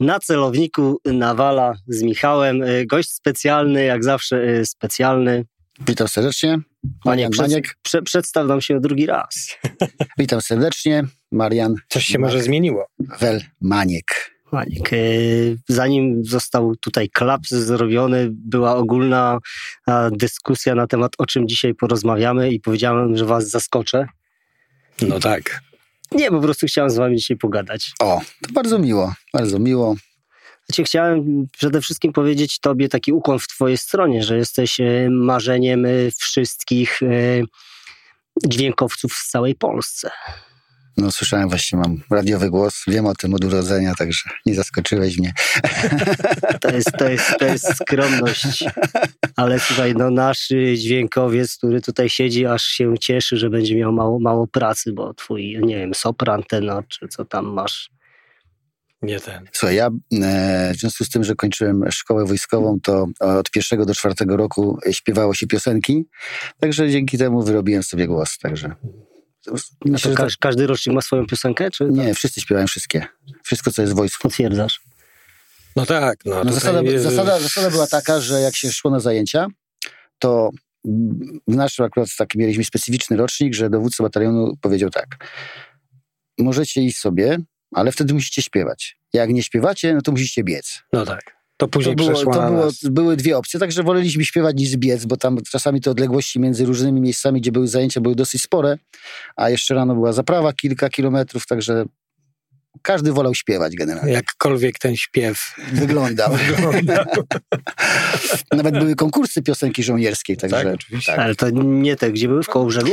Na celowniku Nawala z Michałem. Y, Gość specjalny, jak zawsze y, specjalny. Witam serdecznie. Marian przed- Maniek. Prze, przedstaw nam się drugi raz. Witam serdecznie. Marian Coś się może zmieniło. Wel Maniek. Maniek, y, zanim został tutaj klaps zrobiony, była ogólna dyskusja na temat, o czym dzisiaj porozmawiamy i powiedziałem, że was zaskoczę. No tak. Nie, po prostu chciałem z wami dzisiaj pogadać. O, to bardzo miło, bardzo miło. Znaczy, chciałem przede wszystkim powiedzieć tobie taki ukłon w twojej stronie, że jesteś e, marzeniem e, wszystkich e, dźwiękowców w całej Polsce. No słyszałem właśnie, mam radiowy głos, wiem o tym od urodzenia, także nie zaskoczyłeś mnie. To jest, to jest, to jest skromność. Ale słuchaj, no nasz dźwiękowiec, który tutaj siedzi, aż się cieszy, że będzie miał mało, mało pracy, bo twój, nie wiem, sopran, tenor, czy co tam masz. Nie ten. Słuchaj, ja e, w związku z tym, że kończyłem szkołę wojskową, to od pierwszego do czwartego roku śpiewało się piosenki, także dzięki temu wyrobiłem sobie głos, także... A Myślę, to że każ, każdy rocznik ma swoją piosenkę, czy nie, wszyscy śpiewają wszystkie. Wszystko, co jest w wojsku. potwierdzasz? No tak, no. No zasada, jest- zasada, zasada była taka, że jak się szło na zajęcia, to w naszym akurat taki mieliśmy specyficzny rocznik, że dowódca batalionu powiedział tak. Możecie iść sobie, ale wtedy musicie śpiewać. Jak nie śpiewacie, no to musicie biec. No tak. To To, później było, przeszło to na było, nas. były dwie opcje, także woleliśmy śpiewać niż biec, bo tam czasami te odległości między różnymi miejscami, gdzie były zajęcia, były dosyć spore, a jeszcze rano była zaprawa kilka kilometrów, także każdy wolał śpiewać generalnie. Jakkolwiek ten śpiew Wyglądał. wygląda. Nawet były konkursy piosenki żołnierskiej, także Tak, oczywiście. tak. Ale to nie te, gdzie były w Kołbrzegu?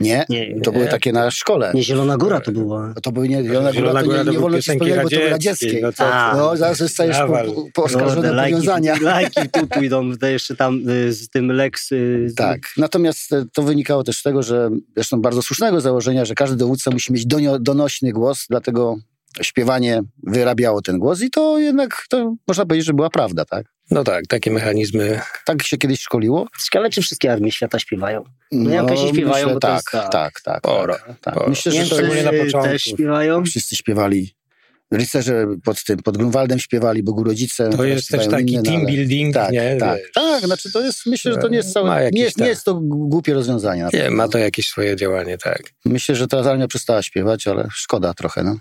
Nie, Nie, to były nie. takie na szkole. nie Zielona Góra to była. To były nie, Zielona Góra, Zielona to Góra nie, to nie były wolno ci bo to były radzieckie. No to, A. No, zaraz zostajesz po, po, po oskarżony o lajki, powiązania. lajki tu pójdą, to jeszcze tam y, z tym Lex. y, z- Tak, natomiast e, to wynikało też z tego, że zresztą bardzo słusznego założenia, że każdy dowódca musi mieć donio, donośny głos, dlatego śpiewanie wyrabiało ten głos i to jednak, to można powiedzieć, że była prawda, tak? no tak, takie mechanizmy. Tak się kiedyś szkoliło. Ciekawe, czy wszystkie armie świata śpiewają. No, jakoś nie śpiewają, myślę, bo to tak, jest tak. tak, tak, Sporo, tak, tak. sporo. Myślę, że to Szczególnie na początku. też śpiewają. wszyscy śpiewali. Rycerze pod tym, pod Grunwaldem śpiewali, Bogurodzice. To jest też taki inne, no team building, Tak, nie? tak, Wiesz. tak. Znaczy to jest, myślę, że to nie jest Ma całe, nie, jest, nie tak. jest to głupie rozwiązanie. Nie, ma to jakieś swoje działanie, tak. Myślę, że teraz armia przestała śpiewać, ale szkoda trochę, no.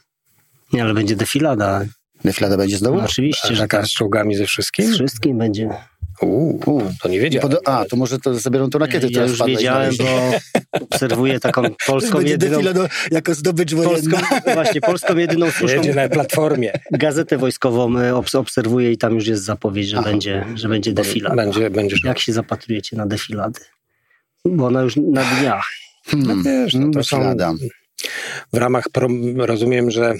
Nie, ale będzie defilada. Defilada będzie znowu? No, oczywiście, że tak. z czołgami ze Z wszystkim? wszystkim będzie. Uuu, to nie wiedziałem. Pod, a, to może to zabiorą tą rakietę, Ja już wiedziałem, znaleźli. bo obserwuję taką polską jedyną... defilada jako zdobycz Polską, wojenna. właśnie, polską jedyną słuszną Jedzie na platformie. gazetę wojskową obs- obserwuję i tam już jest zapowiedź, że Aha. będzie, że będzie defilada. Będzie, będziesz... Jak się zapatrujecie na defilady? Bo ona już na dniach. Hmm, wiesz, no to są- defilada. w ramach, prom, rozumiem, że,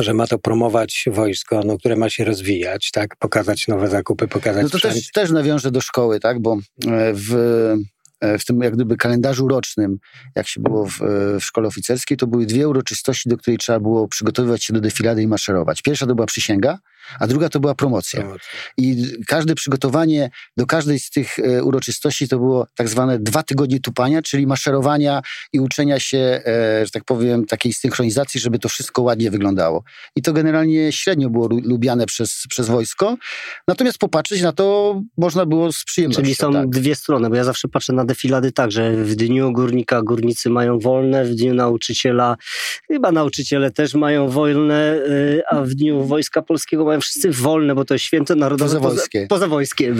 że ma to promować wojsko, no, które ma się rozwijać, tak? Pokazać nowe zakupy, pokazać No to sprzęt. też, też nawiążę do szkoły, tak? Bo e, w, e, w tym jak gdyby kalendarzu rocznym, jak się było w, e, w szkole oficerskiej, to były dwie uroczystości, do której trzeba było przygotowywać się do defilady i maszerować. Pierwsza to była przysięga, a druga to była promocja. I każde przygotowanie do każdej z tych e, uroczystości to było tak zwane dwa tygodnie tupania, czyli maszerowania i uczenia się, e, że tak powiem, takiej synchronizacji, żeby to wszystko ładnie wyglądało. I to generalnie średnio było lu- lubiane przez, przez wojsko. Natomiast popatrzeć na to można było z przyjemnością. Czyli są tak. dwie strony, bo ja zawsze patrzę na defilady tak, że w dniu górnika górnicy mają wolne, w dniu nauczyciela chyba nauczyciele też mają wolne, y, a w dniu Wojska Polskiego mają wszyscy wolne, bo to jest święto narodowe Pozawojskie. Poza, pozawojskie.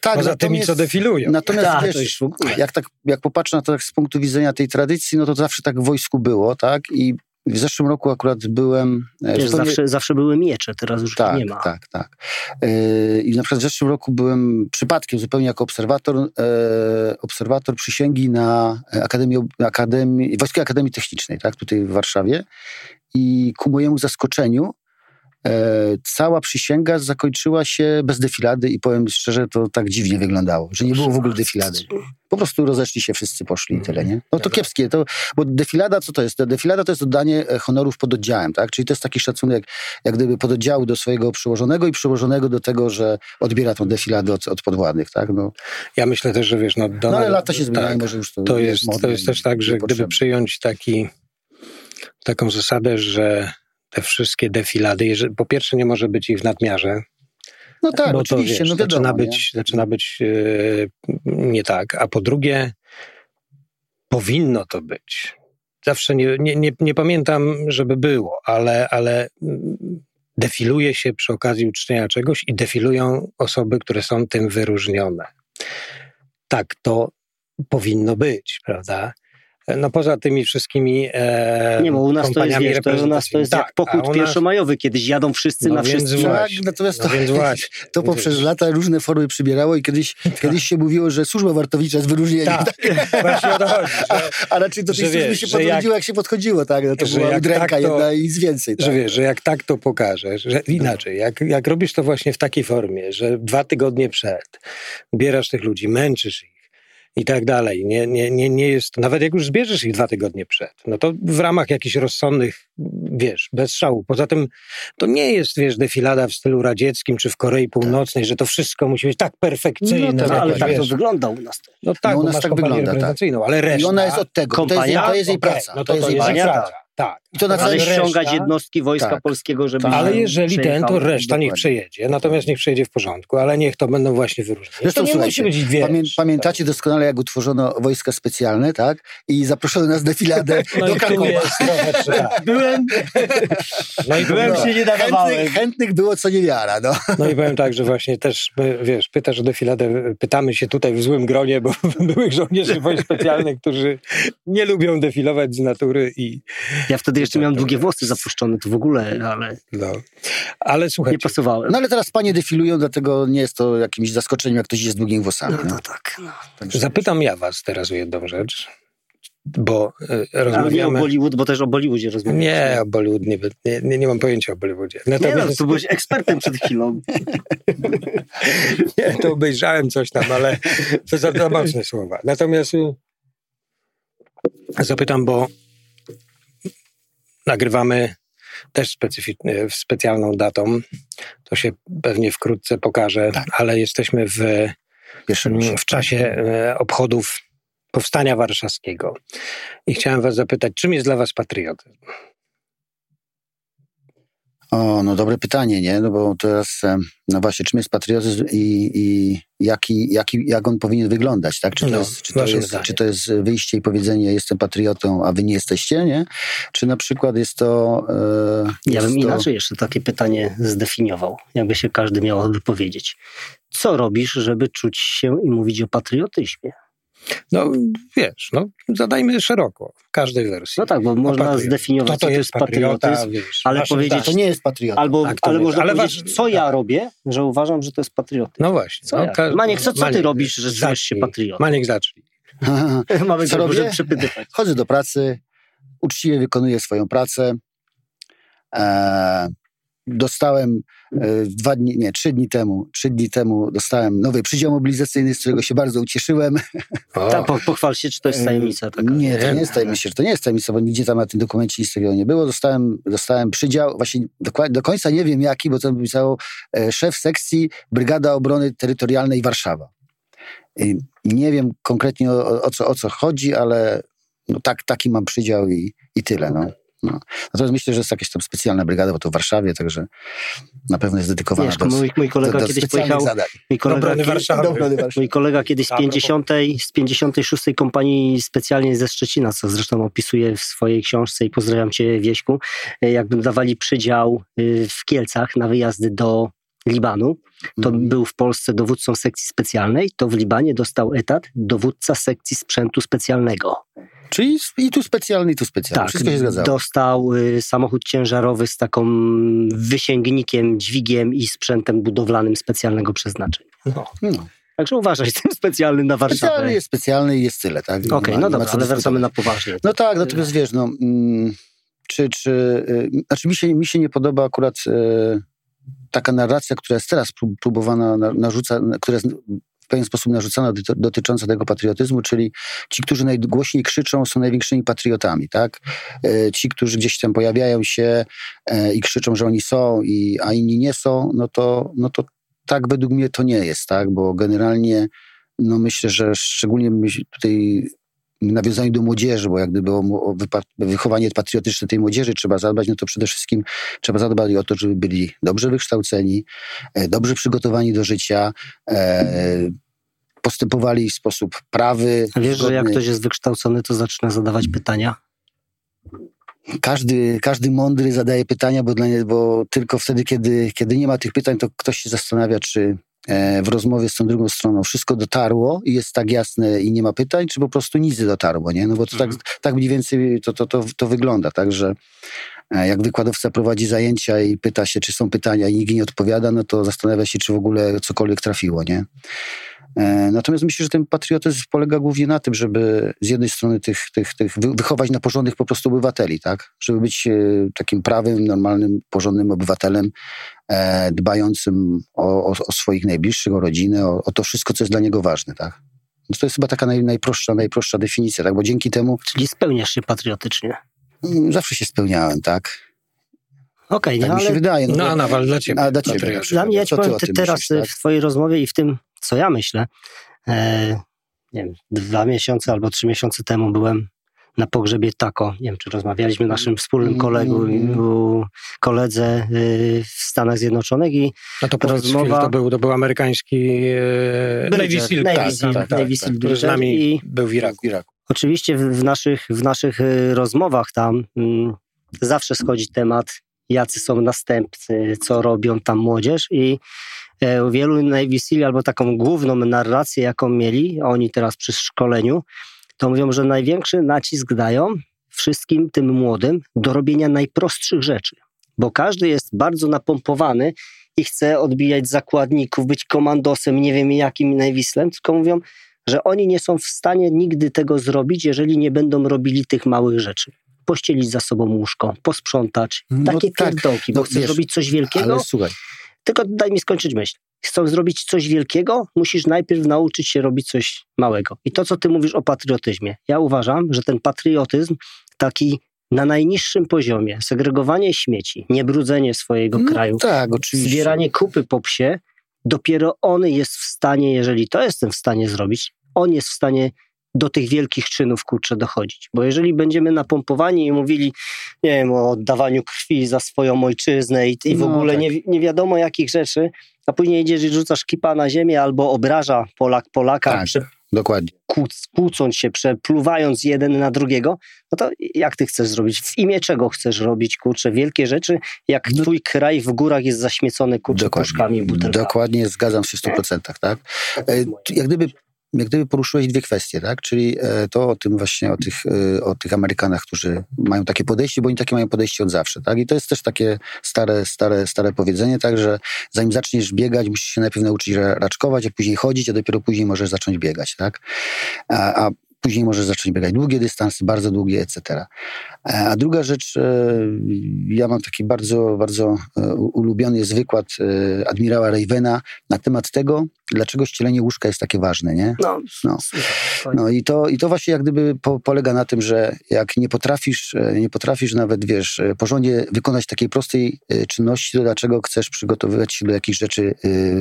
Tak, Poza tymi, co defilują. Natomiast Tak, wiesz, jak, tak, jak popatrzę na to tak z punktu widzenia tej tradycji, no to zawsze tak w wojsku było, tak? I w zeszłym roku akurat byłem... e, Wiesz, zupełnie- zawsze, zawsze były miecze, teraz już Tak, nie ma. tak, tak. Yy, I na przykład w zeszłym roku byłem przypadkiem zupełnie jako obserwator, e, obserwator przysięgi na Akademii, Akademii, Wojskiej Akademii Technicznej, tak, tutaj w Warszawie. I ku mojemu zaskoczeniu cała przysięga zakończyła się bez defilady i powiem szczerze, to tak dziwnie wyglądało, że nie było w ogóle defilady. Po prostu rozeszli się wszyscy, poszli i tyle, nie? No to kiepskie, to, bo defilada, co to jest? Defilada to jest oddanie e, honorów pod oddziałem, tak? Czyli to jest taki szacunek, jak gdyby pododdziału do swojego przełożonego i przełożonego do tego, że odbiera tą defiladę od, od podwładnych, tak? No, Ja myślę też, że wiesz, no, no ale lata się zmieniają, tak, może już to, To jest, modne to jest też tak, że gdyby przyjąć taki, taką zasadę, że te wszystkie defilady, po pierwsze nie może być ich w nadmiarze, No tak, bo oczywiście, to, wiesz, no wiadomo. zaczyna nie? być, zaczyna być e, nie tak, a po drugie powinno to być. Zawsze nie, nie, nie, nie pamiętam, żeby było, ale, ale mm, defiluje się przy okazji uczczenia czegoś i defilują osoby, które są tym wyróżnione. Tak to powinno być, prawda? No poza tymi wszystkimi e, Nie, bo u nas to jest, wiesz, to u nas to jest reprezentacyjnymi. jak pochód Tak, a u nas- pierwszomajowy, kiedyś jadą wszyscy No na więc wszystkich. Tak, natomiast No to, więc właśnie. to poprzez Wiesz. lata różne formy przybierało i kiedyś, kiedyś się mówiło, że służba wartownicza jest wyróżnieniem. Tak, właśnie o to chodzi, że, A raczej do tej służby wiesz, się podchodziło, jak, się podchodziło, tak? No to że była jak udręka tak, jedna i nic więcej. Tak? że wiesz, że jak tak to pokażesz, że inaczej, jak, jak robisz to właśnie w takiej formie, że dwa tygodnie przed bierasz tych ludzi, męczysz ich i tak dalej, nie, nie, nie, nie jest, nawet jak już zbierzesz ich dwa tygodnie przed, no to w ramach jakichś rozsądnych, wiesz, bez szału. Poza tym to nie jest, wiesz, defilada w stylu radzieckim czy w Korei Północnej, że to wszystko musi być tak perfekcyjne. No tak, No, ale jakoś, tak to wiesz. wygląda u nas. No tak, No u nas tak wygląda, tak. ale reszta... I ona jest od tego. To jest, jej- Kompania? to jest jej praca. No to, to jest jej kompania, praca. Tak. I to na Ale ściągać reszta- jednostki wojska tak. polskiego, żeby... Tak. Ale jeżeli ten, to reszta niech dokładnie. przejedzie. Natomiast niech przejedzie w porządku, ale niech to będą właśnie wyróżnienia. Zresztą to nie musi być wiesz, Pamię, pamiętacie doskonale, jak utworzono wojska specjalne, tak? I zaproszono nas defiladę No do i tu Krakowa. tak. Byłem, No i byłem powiem, się nie nadawałem. Chętnych, chętnych było co niewiara, no. no i powiem tak, że właśnie też, wiesz, pytasz o defiladę, pytamy się tutaj w złym gronie, bo byłych żołnierzy wojsk specjalnych, którzy nie lubią defilować z natury i Ja wtedy jeszcze miałem długie włosy zapuszczone, to w ogóle, ale no. Ale nie słuchajcie, pasowałem. No ale teraz panie defilują, dlatego nie jest to jakimś zaskoczeniem, jak ktoś jest z długimi włosami. No No. tak. No. Także- zapytam ja was teraz o jedną rzecz, bo y, Ale nie o rozmawiamy... Bollywood, bo też o Bollywoodzie rozmawiamy. Nie, o Bollywood nie, nie, nie, nie mam pojęcia o Bollywoodzie. Nie, no, Natomiast, to byłeś ekspertem przed chwilą. Nie, to obejrzałem coś tam, ale to za, za mocne słowa. Natomiast y, zapytam, bo nagrywamy też specyficznie, specjalną datą. To się pewnie wkrótce pokaże, ale jesteśmy w, w czasie e, obchodów Powstania Warszawskiego. I chciałem was zapytać, czym jest dla was patriotyzm? O, no dobre pytanie, nie? No bo teraz, em, no właśnie, czym jest patriotyzm i, i jaki, jaki, jak on powinien wyglądać, tak? Czy to, No, jest, czy, to jest, czy to jest wyjście i powiedzenie jestem patriotą, a wy nie jesteście, nie? Czy na przykład jest to... E, Ja bym to, inaczej jeszcze takie pytanie zdefiniował, jakby się każdy miał wypowiedzieć. Co robisz, żeby czuć się i mówić o patriotyzmie? No wiesz, no zadajmy szeroko, w każdej wersji. No tak, bo można patriotyzm. zdefiniować, to to jest patriota, patriotyzm, wiesz, ale powiedzieć- zdanie. To nie jest patriota. Albo, Tak, ale wiesz, można ale powiedzieć, wasz- co ja tak. robię, że uważam, że to jest patriotyzm. No właśnie. Co no, ja? ka- Maniek, co- co ty Maniek, robisz, że czujesz się patriotą? Maniek, zacznij. Mamy Co robię? może przepytywać. Chodzę do pracy, uczciwie wykonuję swoją pracę. E, dostałem e, dwa dni, nie, trzy dni temu, trzy dni temu dostałem nowy przydział mobilizacyjny, z którego się bardzo ucieszyłem. Ta, po, pochwal się, czy to jest tajemnica taka. Nie, to nie jest tajemnica, że to nie jest tajemnica, bo nigdzie tam na tym dokumencie nic takiego nie było. Dostałem, dostałem przydział, właśnie do końca nie wiem jaki, bo tam pisało e, szef sekcji Brygada Obrony Terytorialnej Warszawa. Nie wiem konkretnie o, o, o, co, o co chodzi, ale no tak, taki mam przydział i, i tyle. No. No. Natomiast myślę, że jest jakaś tam specjalna brygada, bo to w Warszawie, także na pewno jest dedykowana Wiesz, do, mój, mój do, kolega do kiedyś specjalnych pojechał, zadań. mój kolega, kiedyś. Do Warszawy. mój kolega kiedyś z A propos- 50, z 56 kompanii specjalnie ze Szczecina, co zresztą opisuje w swojej książce i pozdrawiam cię Wieśku, e, jakby dawali przydział y, w Kielcach na wyjazdy do Libanu, to Mhm. był w Polsce dowódcą sekcji specjalnej, to w Libanie dostał etat dowódca sekcji sprzętu specjalnego. Czyli i tu specjalny, i tu specjalny. Tak, Wszystko się zgadzało. dostał y, samochód ciężarowy z taką wysięgnikiem, dźwigiem i sprzętem budowlanym specjalnego przeznaczenia. no. No. Także uważaj, jestem specjalny na Warszawę. Specjalny Okej, jest specjalny i jest tyle, tak? Nie no ma- nie dobra, ale wracamy na poważnie. No tak, natomiast wiesz, no, mm, czy, czy, y, znaczy mi się, mi się nie podoba akurat y, taka narracja, która jest teraz prób- próbowana, na, narzuca, która jest w pewien sposób narzucana doty- dotycząca tego patriotyzmu, czyli ci, którzy najgłośniej krzyczą, są największymi patriotami, tak? Y, Ci, którzy gdzieś tam pojawiają się y, i krzyczą, że oni są, i, a inni nie są, no to, no to tak według mnie to nie jest, tak? Bo generalnie no myślę, że szczególnie tutaj nawiązaniu do młodzieży, bo jak gdyby o, o wychowanie patriotyczne tej młodzieży trzeba zadbać, no to przede wszystkim trzeba zadbać o to, żeby byli dobrze wykształceni, e, dobrze przygotowani do życia, e, postępowali w sposób prawy. Wiesz, zgodny. że jak ktoś jest wykształcony, to zaczyna zadawać pytania? Każdy, każdy mądry zadaje pytania, bo, dla, bo tylko wtedy, kiedy, kiedy nie ma tych pytań, to ktoś się zastanawia, czy, w rozmowie z tą drugą stroną wszystko dotarło i jest tak jasne i nie ma pytań, czy po prostu nic nie dotarło, nie? No bo to tak, mhm. tak, tak mniej więcej to, to, to, to wygląda, tak, że e, jak wykładowca prowadzi zajęcia i pyta się, czy są pytania i nikt nie odpowiada, no to zastanawia się, czy w ogóle cokolwiek trafiło, nie? E, natomiast myślę, że ten patriotyzm polega głównie na tym, żeby z jednej strony tych, tych, tych wychować na porządnych po prostu obywateli, tak? Żeby być takim prawym, normalnym, porządnym obywatelem, e, dbającym o, o, o, swoich najbliższych, o rodzinę, o, o, to wszystko, co jest dla niego ważne, tak? Więc to jest chyba taka naj, najprostsza, najprostsza definicja, tak? Bo dzięki temu... Czyli spełniasz się patriotycznie? Mm, zawsze się spełniałem, tak? Okej, okay, tak no, mi się wydaje. No, no a Nawal dla ciebie. A dla ciebie. Dla mnie, ja ci powiem, ty teraz myślisz, tak? w twojej rozmowie i w tym, co ja myślę, e, nie wiem, dwa miesiące albo trzy miesiące temu byłem na pogrzebie Tako. Nie wiem, czy rozmawialiśmy naszym wspólnym kolegu, mm. koledze y, w Stanach Zjednoczonych i no to rozmowa... to był, to był amerykański e, Navy Seal, tak, Seal, tak, tak, Seal, który z nami i był w Iraku. Oczywiście w naszych, w naszych y, rozmowach tam mm, zawsze schodzi temat, jacy są następcy, co robią tam młodzież i wielu Navy Seal albo taką główną narrację, jaką mieli oni teraz przy szkoleniu, to mówią, że największy nacisk dają wszystkim tym młodym do robienia najprostszych rzeczy, bo każdy jest bardzo napompowany i chce odbijać zakładników, być komandosem, nie wiem jakim najwislem, tylko mówią, że oni nie są w stanie nigdy tego zrobić, jeżeli nie będą robili tych małych rzeczy. Pościelić za sobą łóżko, posprzątać, no takie tak, pierdołki, bo no, chcesz wiesz, zrobić coś wielkiego. Ale słuchaj. Tylko daj mi skończyć myśl chcą zrobić coś wielkiego, musisz najpierw nauczyć się robić coś małego. I to, co ty mówisz o patriotyzmie. Ja uważam, że ten patriotyzm taki na najniższym poziomie, segregowanie śmieci, niebrudzenie swojego no, kraju, tak, zbieranie kupy po psie, dopiero on jest w stanie, jeżeli to jestem w stanie zrobić, on jest w stanie do tych wielkich czynów, kurczę, dochodzić. Bo jeżeli będziemy napompowani i mówili, nie wiem, o oddawaniu krwi za swoją ojczyznę i, i w no, ogóle tak. nie, nie wiadomo jakich rzeczy, a później idziesz i rzucasz kipa na ziemię albo obraża Polak Polaka, tak, prze, dokładnie. Kłóc, kłócąc się, przepluwając jeden na drugiego, no to jak ty chcesz zrobić? W imię czego chcesz robić, kurczę, wielkie rzeczy, jak no, twój kraj w górach jest zaśmiecony, kurczę, dokładnie, puszkami, butelkami. Dokładnie, zgadzam się w 100%, tak? tak e, jak gdyby jak gdyby poruszyłeś dwie kwestie, tak? Czyli e, to o tym właśnie, o tych, e, o tych Amerykanach, którzy mają takie podejście, bo oni takie mają podejście od zawsze, tak? I to jest też takie stare, stare, stare powiedzenie, tak, że zanim zaczniesz biegać, musisz się najpierw nauczyć raczkować, a później chodzić, a dopiero później możesz zacząć biegać, tak? A, a później możesz zacząć biegać długie dystanse, bardzo długie, etc. E, a druga rzecz, ja mam taki bardzo, bardzo ulubiony jest wykład admirała Ravena na temat tego, dlaczego ścielenie łóżka jest takie ważne, nie? No, no. no i, to, i to właśnie jak gdyby po, polega na tym, że jak nie potrafisz, e, nie potrafisz nawet, wiesz, e, porządnie wykonać takiej prostej e, czynności, to dlaczego chcesz przygotowywać się do jakichś rzeczy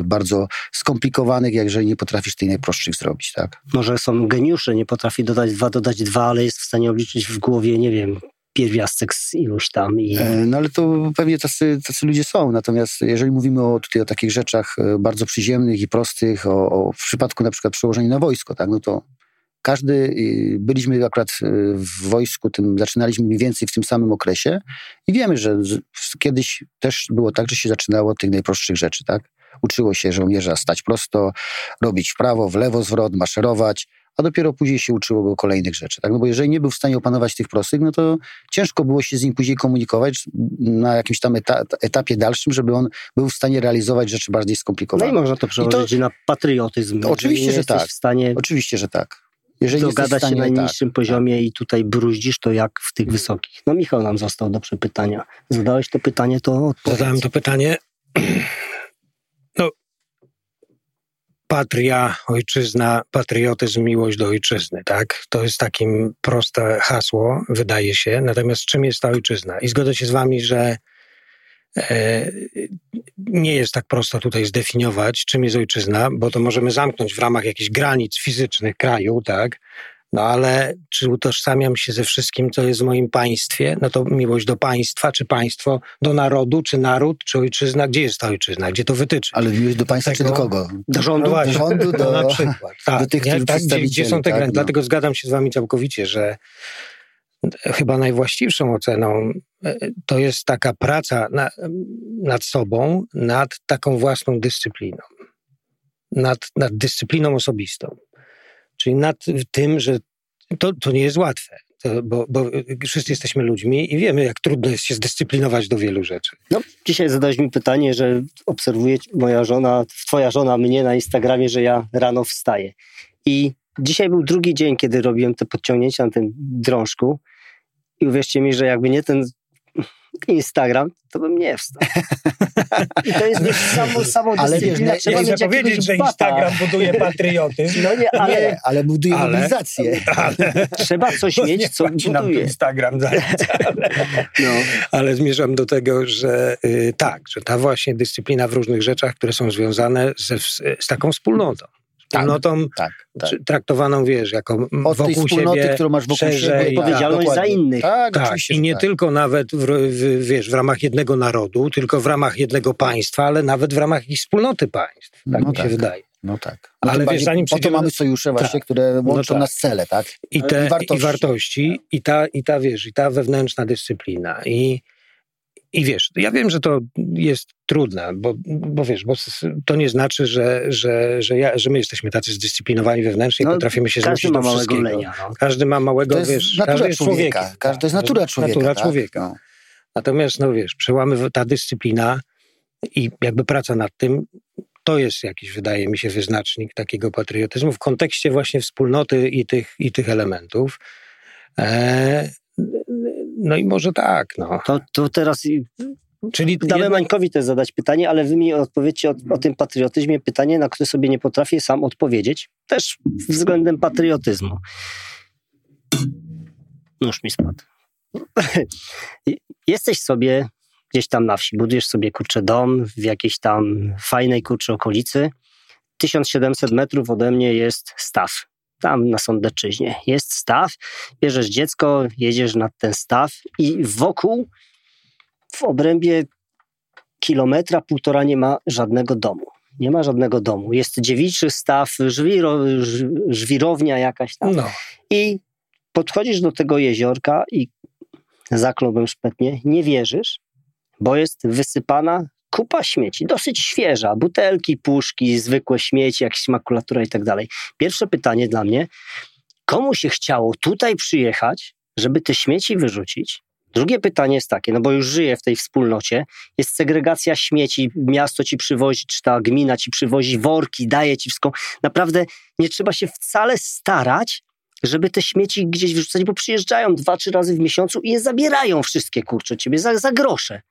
bardzo skomplikowanych, jak jeżeli nie potrafisz tej najprostszych zrobić, tak? Może są geniusze, nie potrafi dodać dwa, dodać dwa, ale jest w stanie obliczyć w głowie, nie wiem, pierwiastek z iluś tam. I... E, no ale to pewnie tacy, tacy ludzie są. Natomiast jeżeli mówimy o, tutaj o takich rzeczach e, bardzo przyziemnych i prostych, o, o w przypadku na przykład przełożenia na wojsko, tak, no to każdy, byliśmy akurat e, w wojsku, tym zaczynaliśmy mniej więcej w tym samym okresie i wiemy, że kiedyś też było tak, że się zaczynało od tych najprostszych rzeczy, tak? Uczyło się żołnierza stać prosto, robić w prawo, w lewo zwrot, maszerować, a dopiero później się uczyło go kolejnych rzeczy. Tak? No bo jeżeli nie był w stanie opanować tych prostych, no to ciężko było się z nim później komunikować na jakimś tam eta etapie dalszym, żeby on był w stanie realizować rzeczy bardziej skomplikowane. No i można to przełożyć to, na patriotyzm. Oczywiście, że tak. W stanie oczywiście, że tak. Jeżeli stanie, się na najniższym tak, poziomie tak. i tutaj bruździsz, to jak w tych wysokich. No Michał nam został do przepytania. Zadałeś to pytanie, to odpowiedz. Zadałem to pytanie. Patria, ojczyzna, patriotyzm, miłość do ojczyzny, tak? To jest takim proste hasło, wydaje się. Natomiast czym jest ta ojczyzna? I zgodzę się z wami, że e, nie jest tak prosto tutaj zdefiniować, czym jest ojczyzna, bo to możemy zamknąć w ramach jakichś granic fizycznych kraju, tak? No ale czy utożsamiam się ze wszystkim, co jest w moim państwie? No to miłość do państwa, czy państwo do narodu, czy naród, czy ojczyzna? Gdzie jest ta ojczyzna? Gdzie to wytyczy? Ale miłość do państwa, Tego- czy do kogo? Do rządu? No do rządu, no do- na przykład. Tak, do tych, którzy tak gdzie, gdzie są te tak, granice. no. Dlatego zgadzam się z wami całkowicie, że chyba najwłaściwszą oceną e, to jest taka praca na, nad sobą, nad taką własną dyscypliną. Nad, nad dyscypliną osobistą. Czyli nad tym, że to, to nie jest łatwe. Bo, bo wszyscy jesteśmy ludźmi i wiemy, jak trudno jest się zdyscyplinować do wielu rzeczy. No, dzisiaj zadałeś mi pytanie, że obserwuje moja żona, twoja żona mnie na Instagramie, że ja rano wstaję. I dzisiaj był drugi dzień, kiedy robiłem te podciągnięcia na tym drążku. I uwierzcie mi, że jakby nie ten Instagram, to bym nie wstał. I to jest wiesz, samo, samo Ale wiesz, nie- Trzeba nie mieć chcę jakiegoś bata. buduje patriotyzm. No nie, ale Nie, ale buduje ale- mobilizację. Ale, trzeba coś mieć, co buduje. Instagram zaraz. No. Ale zmierzam do tego, że y, tak, że ta właśnie dyscyplina w różnych rzeczach, które są związane ze, z taką wspólnotą. Wspólnotą Tak, tak. czy- traktowaną, wiesz, jako Od tej wokół wspólnoty, siebie, którą masz wokół szerzej, siebie. tak, Odpowiedzialność za dokładnie. innych. Tak, Tak, i nie tak. tylko nawet w, w, wiesz, w ramach jednego narodu, tylko w ramach jednego państwa, ale nawet w ramach jakiejś wspólnoty państw. Tak No mi się tak. wydaje. No tak. Ale Ale wiesz, zanim po to mamy sojusze właśnie, Tak. które łączą tak. nas cele, tak? I te i wartości. i, wartości, i, ta, i ta, wiesz, i ta wewnętrzna dyscyplina. I, I wiesz, ja wiem, że to jest trudne, bo, bo wiesz, bo to nie znaczy, że, że, że, ja, że my jesteśmy tacy zdyscyplinowani wewnętrznie i No, potrafimy się zmusić do wszystkiego. lenia. No. Każdy ma małego, To jest wiesz, natura każdy jest człowieka. człowiekiem. Każdy- to jest Tak, natura człowieka. Natura tak? człowieka. No. Natomiast, no wiesz, przełamy ta dyscyplina i jakby praca nad tym, to jest jakiś, wydaje mi się, wyznacznik takiego patriotyzmu w kontekście właśnie wspólnoty i tych, i tych elementów. E, no i może tak, no. To, to teraz Czyli damy jednak- Mańkowi też zadać pytanie, ale wy mi odpowiedzcie o, o tym patriotyzmie pytanie, na które sobie nie potrafię sam odpowiedzieć. Też względem patriotyzmu. Nóż mi spadł. Jesteś sobie gdzieś tam na wsi, budujesz sobie kurczę dom w jakiejś tam fajnej kurczę okolicy. 1700 metrów ode mnie jest staw. Tam na Sądeczyźnie jest staw. Bierzesz dziecko, jedziesz nad ten staw i wokół w obrębie kilometra, półtora nie ma żadnego domu. Nie ma żadnego domu. Jest dziewiczy staw, żwiro, żwirownia jakaś tam. No, I podchodzisz do tego jeziorka i zakląłbym szpetnie, nie wierzysz, bo jest wysypana kupa śmieci, dosyć świeża, butelki, puszki, zwykłe śmieci, jakaś makulatura i tak dalej. Pierwsze pytanie dla mnie, komu się chciało tutaj przyjechać, żeby te śmieci wyrzucić? Drugie pytanie jest takie, no bo już żyję w tej wspólnocie, jest segregacja śmieci, miasto ci przywozi, czy ta gmina ci przywozi worki, daje ci wszystko. Naprawdę nie trzeba się wcale starać, żeby te śmieci gdzieś wyrzucać, bo przyjeżdżają dwa, trzy razy w miesiącu i je zabierają wszystkie, kurczę, ciebie za, za grosze.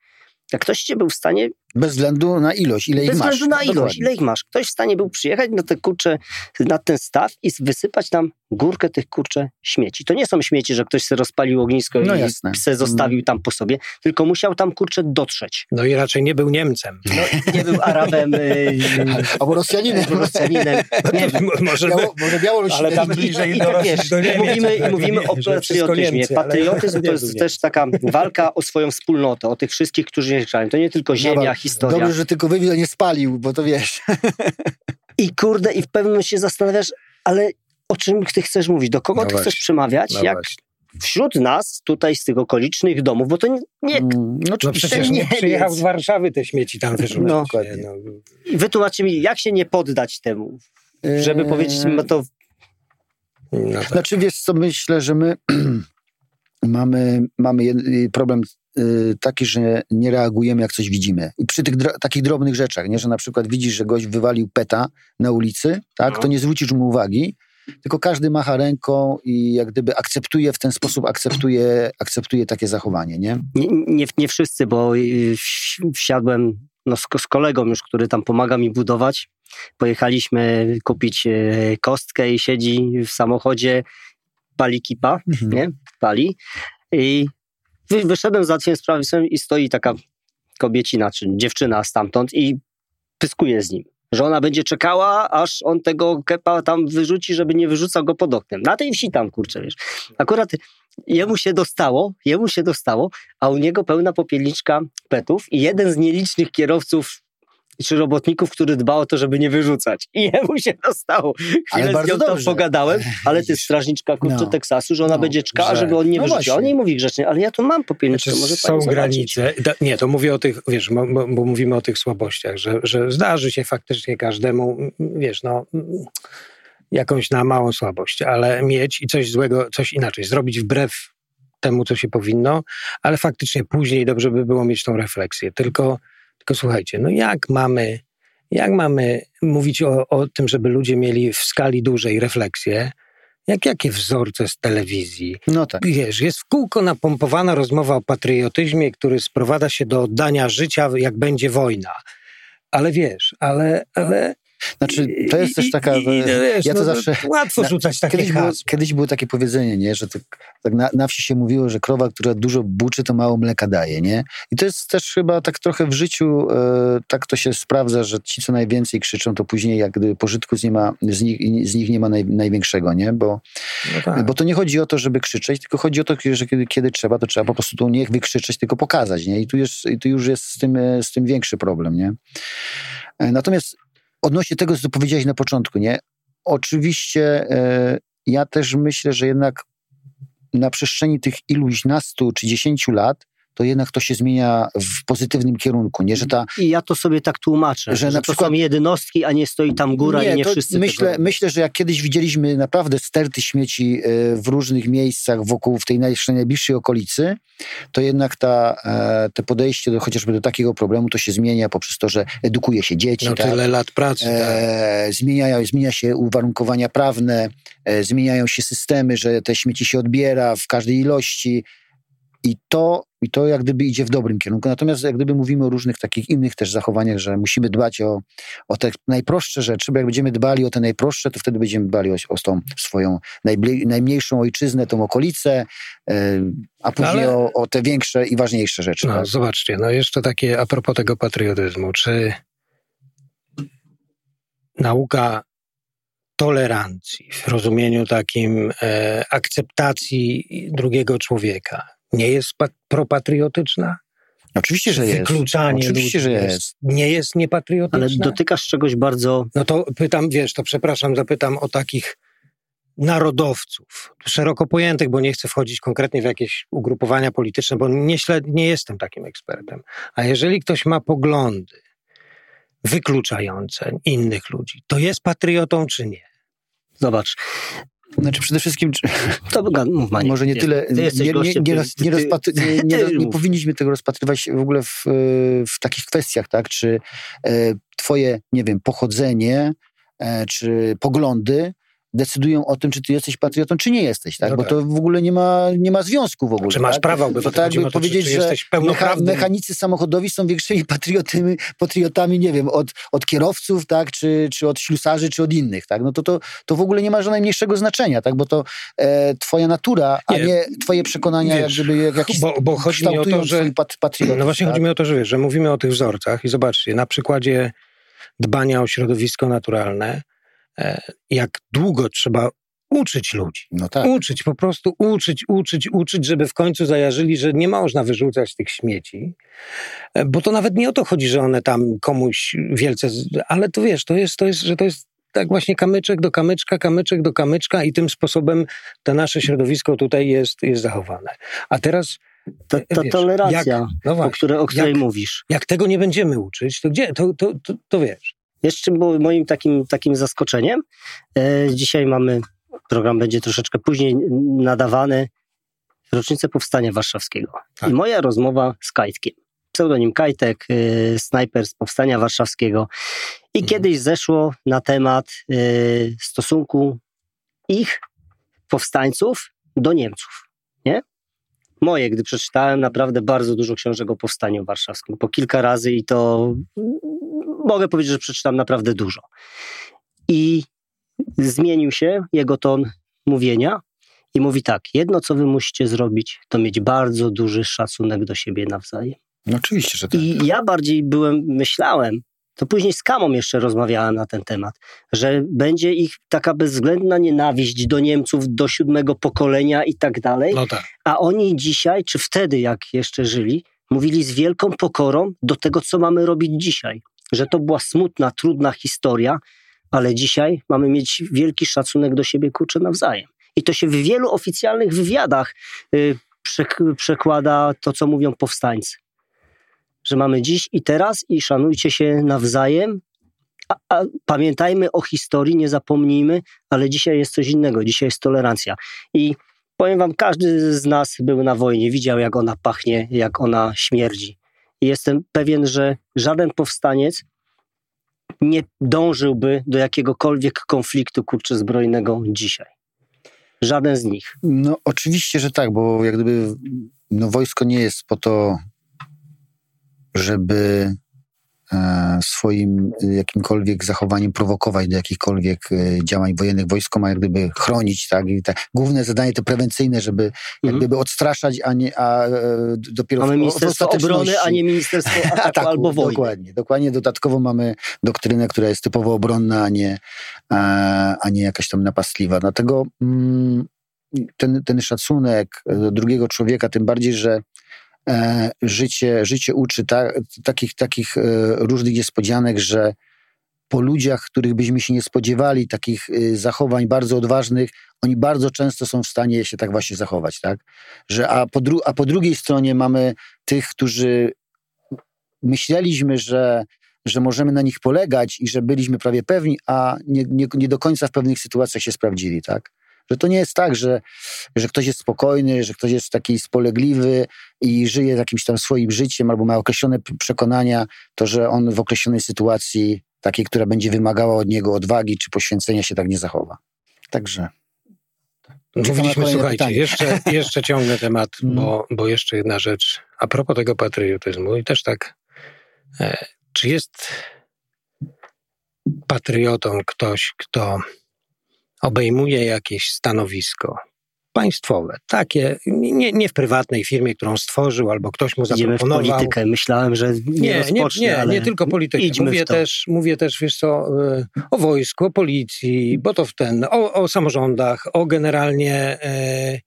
Jak ktoś cię był w stanie, Bez względu na ilość, ile ich bez masz. względu na No, ilość, dokładnie. ile ich masz, ktoś w stanie był przyjechać na te kurcze, na ten staw i wysypać tam górkę tych kurcze śmieci. To nie są śmieci, że ktoś sobie rozpalił ognisko No i jasne. se zostawił tam po sobie, tylko musiał tam kurczę dotrzeć. no i raczej nie był Niemcem. No, nie był Arabem, y, Albo Rosjaninem. albo Rosjaninem, nie wiem. Może Biało, może Białorusinem. ale tam I- bliżej i do Rosji, wiesz, do Niemiec. mówimy, tak, mówimy nie, o patriotyzmie. Niemcy, Patriotyzm nie to jest też taka walka o swoją wspólnotę, o tych wszystkich, którzy mieszkają. To nie tylko ziemia, historia. Dobrze, że tylko wywiad nie spalił, bo to wiesz. I kurde, i w pewnym momencie się zastanawiasz, ale o czym ty chcesz mówić? Do kogo No ty właśnie, chcesz przemawiać? No jak właśnie. wśród nas, tutaj z tych okolicznych domów, bo to nie, nie Mm, No No przecież nie przyjechał z Warszawy te śmieci tam wyrzucać. No. no. wytłumaczcie mi, jak się nie poddać temu, żeby Eee, powiedzieć, no to No tak. Znaczy wiesz co, myślę, że my mamy, mamy jed- problem taki, że nie reagujemy jak coś widzimy. I przy tych dro- takich drobnych rzeczach, nie, że na przykład widzisz, że gość wywalił peta na ulicy, tak, No. to nie zwrócisz mu uwagi, tylko każdy macha ręką i jak gdyby akceptuje w ten sposób, akceptuje, akceptuje takie zachowanie, nie? nie, nie, nie wszyscy, bo y, wsi- wsiadłem no, z, z kolegą już, który tam pomaga mi budować. Pojechaliśmy kupić e, kostkę i siedzi w samochodzie, pali kipa, nie? Pali. I wyszedłem, załatwiłem sprawę i stoi taka kobiecina, czy dziewczyna stamtąd i pyskuje z nim. że ona będzie czekała, aż on tego kepa tam wyrzuci, żeby nie wyrzucał go pod oknem. Na tej wsi tam, kurczę, wiesz. Akurat jemu się dostało, jemu się dostało, a u niego pełna popielniczka petów i jeden z nielicznych kierowców czy robotników, który dba o to, żeby nie wyrzucać. I jemu się dostało. Chwilę z nią tam pogadałem, ale ty strażniczka kurczę no. Teksasu, że ona no, będzie czekała, że... żeby on nie no wyrzucił. On jej mówi grzecznie, ale ja tu mam popielniczkę, znaczy, może Są granice. Da, nie, to mówię o tych, wiesz, bo, bo, mówimy o tych słabościach, że, że zdarzy się faktycznie każdemu, wiesz, no jakąś na małą słabość, ale mieć i coś złego, coś inaczej, zrobić wbrew temu, co się powinno, ale faktycznie później dobrze by było mieć tą refleksję. Tylko tylko słuchajcie, no jak mamy, jak mamy mówić o, o tym, żeby ludzie mieli w skali dużej refleksję, jak jakie wzorce z telewizji. No tak. Wiesz, jest w kółko napompowana rozmowa o patriotyzmie, który sprowadza się do oddania życia, jak będzie wojna. Ale wiesz, ale, ale znaczy, to jest też taka... I, i, wiesz, ja to no, zawsze... Łatwo rzucać takie kiedyś było, kiedyś było takie powiedzenie, nie? że to, tak na, na, wsi się mówiło, że krowa, która dużo buczy, to mało mleka daje. Nie? I to jest też chyba tak trochę w życiu, e, tak to się sprawdza, że ci, co najwięcej krzyczą, to później jak gdyby pożytku z, nie ma, z, nich, z nich nie ma naj, największego, nie? Bo, no tak. bo to nie chodzi o to, żeby krzyczeć, tylko chodzi o to, że kiedy, kiedy trzeba, to trzeba po prostu tu nie wykrzyczeć, tylko pokazać. Nie? I tu, jest, i tu już jest z tym, z tym większy problem. Nie? E, natomiast odnośnie tego, co powiedziałeś na początku, nie? Oczywiście e, ja też myślę, że jednak na przestrzeni tych iluś nastu czy dziesięciu lat to jednak to się zmienia w pozytywnym kierunku, nie, że ta... I ja to sobie tak tłumaczę, że, że na przykład są jednostki, a nie stoi tam góra nie, i nie wszyscy myślę, tego... myślę, że jak kiedyś widzieliśmy naprawdę sterty śmieci e, w różnych miejscach wokół, w tej najbliższej okolicy, to jednak ta, te podejście do, chociażby do takiego problemu to się zmienia poprzez to, że edukuje się dzieci. No tak? tyle lat pracy. E, tak. zmieniają, zmienia się uwarunkowania prawne, e, zmieniają się systemy, że te śmieci się odbiera w każdej ilości, i to, I to jak gdyby idzie w dobrym kierunku. Natomiast jak gdyby mówimy o różnych takich innych też zachowaniach, że musimy dbać o, o te najprostsze rzeczy, bo jak będziemy dbali o te najprostsze, to wtedy będziemy dbali o, o tą swoją najmniejszą ojczyznę, tą okolicę, yy, a później Ale... o, o, te większe i ważniejsze rzeczy. No, tak? zobaczcie, no jeszcze takie a propos tego patriotyzmu. Czy nauka tolerancji w rozumieniu takim e, akceptacji drugiego człowieka nie jest propatriotyczna? Oczywiście, że jest. Wykluczanie Oczywiście, ludzi że jest. Nie jest niepatriotyczne. Ale dotykasz czegoś bardzo... No to pytam, wiesz, to przepraszam, zapytam o takich narodowców, szeroko pojętych, bo nie chcę wchodzić konkretnie w jakieś ugrupowania polityczne, bo nie, śled, nie jestem takim ekspertem. A jeżeli ktoś ma poglądy wykluczające innych ludzi, to jest patriotą czy nie? Zobacz, znaczy przede wszystkim, to mów, może nie tyle, nie, nie, nie, nie, nie, powinniśmy tego rozpatrywać w ogóle w, w takich kwestiach, tak? Czy e, twoje, nie wiem, pochodzenie, e, czy poglądy decydują o tym, czy ty jesteś patriotą, czy nie jesteś, tak? No Bo tak. to w ogóle nie ma, nie ma związku w ogóle. Czy masz tak? prawo by to tak powiedzieć, czy, czy że mecha, mechanicy samochodowi są większymi patriotami, patriotami, nie wiem, od, od kierowców, tak? Czy, czy od ślusarzy, czy od innych, tak? No to, to, to w ogóle nie ma żadnego najmniejszego znaczenia, tak? Bo to e, twoja natura, a nie, nie twoje przekonania wiesz, jak gdyby jakieś bo, bo chodzi mi o to, że pat, No właśnie tak? chodzi mi o to, że wiesz, że mówimy o tych wzorcach i zobaczcie, na przykładzie dbania o środowisko naturalne, jak długo trzeba uczyć ludzi. No tak. Uczyć, po prostu uczyć, uczyć, uczyć, żeby w końcu zajarzyli, że nie można wyrzucać tych śmieci. E, bo to nawet nie o to chodzi, że one tam komuś wielce... Ale to wiesz, to jest, to jest że to jest tak właśnie kamyczek do kamyczka, kamyczek do kamyczka i tym sposobem to nasze środowisko tutaj jest, jest zachowane. A teraz... To, to wiesz, tolerancja, jak, no właśnie, o, które, o której jak, mówisz. Jak tego nie będziemy uczyć, to gdzie? To, to, to, to wiesz. Jeszcze było moim takim, takim zaskoczeniem. E, dzisiaj mamy program będzie troszeczkę później nadawany rocznicę Powstania Warszawskiego. Tak. I moja rozmowa z Kajtkiem, pseudonim Kajtek, y, snajper z Powstania Warszawskiego. I mhm. kiedyś zeszło na temat y, stosunku ich, powstańców, do Niemców. Nie? Moje, gdy przeczytałem naprawdę bardzo dużo książek o Powstaniu Warszawskim, po kilka razy i to mogę powiedzieć, że przeczytam naprawdę dużo. I zmienił się jego ton mówienia i mówi tak: Jedno, co wy musicie zrobić, to mieć bardzo duży szacunek do siebie nawzajem. No oczywiście, że tak. I ja bardziej byłem, myślałem, to później z Kamą jeszcze rozmawiałem na ten temat, że będzie ich taka bezwzględna nienawiść do Niemców, do siódmego pokolenia i tak dalej. No tak. A oni dzisiaj, czy wtedy, jak jeszcze żyli, mówili z wielką pokorą do tego, co mamy robić dzisiaj. Że to była smutna, trudna historia, ale dzisiaj mamy mieć wielki szacunek do siebie, kurczę, nawzajem. I to się w wielu oficjalnych wywiadach y, przek- przekłada to, co mówią powstańcy. Że mamy dziś i teraz i szanujcie się nawzajem, a, a pamiętajmy o historii, nie zapomnijmy, ale dzisiaj jest coś innego, dzisiaj jest tolerancja. I powiem wam, każdy z nas był na wojnie, widział jak ona pachnie, jak ona śmierdzi. Jestem pewien, że żaden powstaniec nie dążyłby do jakiegokolwiek konfliktu kurczę zbrojnego dzisiaj. Żaden z nich. No oczywiście, że tak, bo jak gdyby no, wojsko nie jest po to, żeby swoim jakimkolwiek zachowaniem prowokować do jakichkolwiek e, działań wojennych. Wojsko ma jak gdyby chronić, tak? I te główne zadanie to prewencyjne, żeby jak Mhm. gdyby odstraszać, a, nie, a e, dopiero Mamy w- w Ministerstwo ostateczności- Obrony, a nie Ministerstwo Ataku Ataku, albo Wojny. Dokładnie, dokładnie. Dodatkowo mamy doktrynę, która jest typowo obronna, a nie, e, a nie jakaś tam napastliwa. Dlatego mm, ten, ten szacunek do drugiego człowieka, tym bardziej, że e, życie, życie uczy ta, takich, takich e, różnych niespodzianek, że po ludziach, których byśmy się nie spodziewali, takich e, zachowań bardzo odważnych, oni bardzo często są w stanie się tak właśnie zachować, tak? Że, a, po dru- a po drugiej stronie mamy tych, którzy myśleliśmy, że, że możemy na nich polegać i że byliśmy prawie pewni, a nie, nie, nie do końca w pewnych sytuacjach się sprawdzili, tak? Że to nie jest tak, że, że ktoś jest spokojny, że ktoś jest taki spolegliwy i żyje jakimś tam swoim życiem albo ma określone przekonania, to że on w określonej sytuacji, takiej, która będzie wymagała od niego odwagi czy poświęcenia, się tak nie zachowa. Także. Na Mówiliśmy, słuchajcie, pytanie. jeszcze, jeszcze ciągnę temat, Mm. bo, bo jeszcze jedna rzecz. A propos tego patriotyzmu i też tak, e, czy jest patriotą ktoś, kto obejmuje jakieś stanowisko państwowe, takie, nie, nie w prywatnej firmie, którą stworzył, albo ktoś mu Idziemy w zaproponował. politykę. Myślałem, że nie, Nie, nie, rozpocznie, nie, ale nie tylko politykę. Mówię też, mówię też, wiesz co, y, o wojsku, o policji, bo to w ten, o, o samorządach, o generalnie e,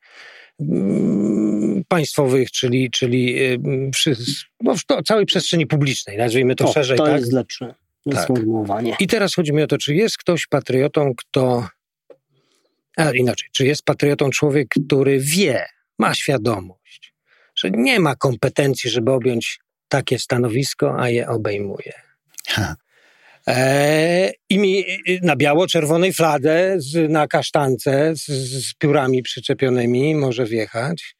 państwowych, czyli, czyli y, przy, no, w to, całej przestrzeni publicznej, nazwijmy to o, szerzej. to tak? jest lepsze Tak. sformułowanie. I teraz chodzi mi o to, czy jest ktoś patriotą, kto. A inaczej, czy jest patriotą człowiek, który wie, ma świadomość, że nie ma kompetencji, żeby objąć takie stanowisko, a je obejmuje. Ha. E, I mi na biało-czerwonej fladze z, na kasztance z, z piórami przyczepionymi może wjechać,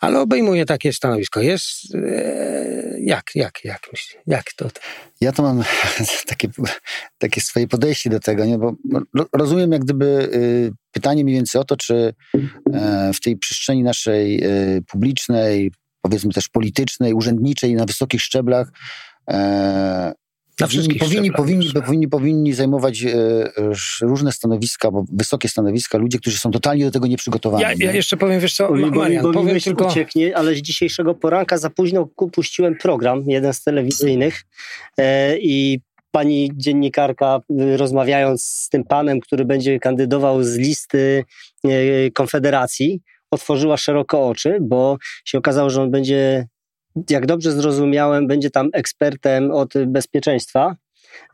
ale obejmuje takie stanowisko. Jest. E, jak, jak, jak? Jak to? Ja to mam takie, takie swoje podejście do tego, nie? bo ro- rozumiem jak gdyby y, pytanie mniej więcej o to, czy e, w tej przestrzeni naszej e, publicznej, powiedzmy też politycznej, urzędniczej na wysokich szczeblach e, Na powinni, wszystkich powinni, powinni, powinni, powinni zajmować e, ż- różne stanowiska, bo wysokie stanowiska, ludzie, którzy są totalnie do tego nieprzygotowani. Ja, ja jeszcze powiem, wiesz co, Bo, bo, Marian, bo mi powiem tylko... ucieknie, ale z dzisiejszego poranka za późno puściłem program, jeden z telewizyjnych e, i pani dziennikarka y, rozmawiając z tym panem, który będzie kandydował z listy e, Konfederacji, otworzyła szeroko oczy, bo się okazało, że on będzie, jak dobrze zrozumiałem, będzie tam ekspertem od bezpieczeństwa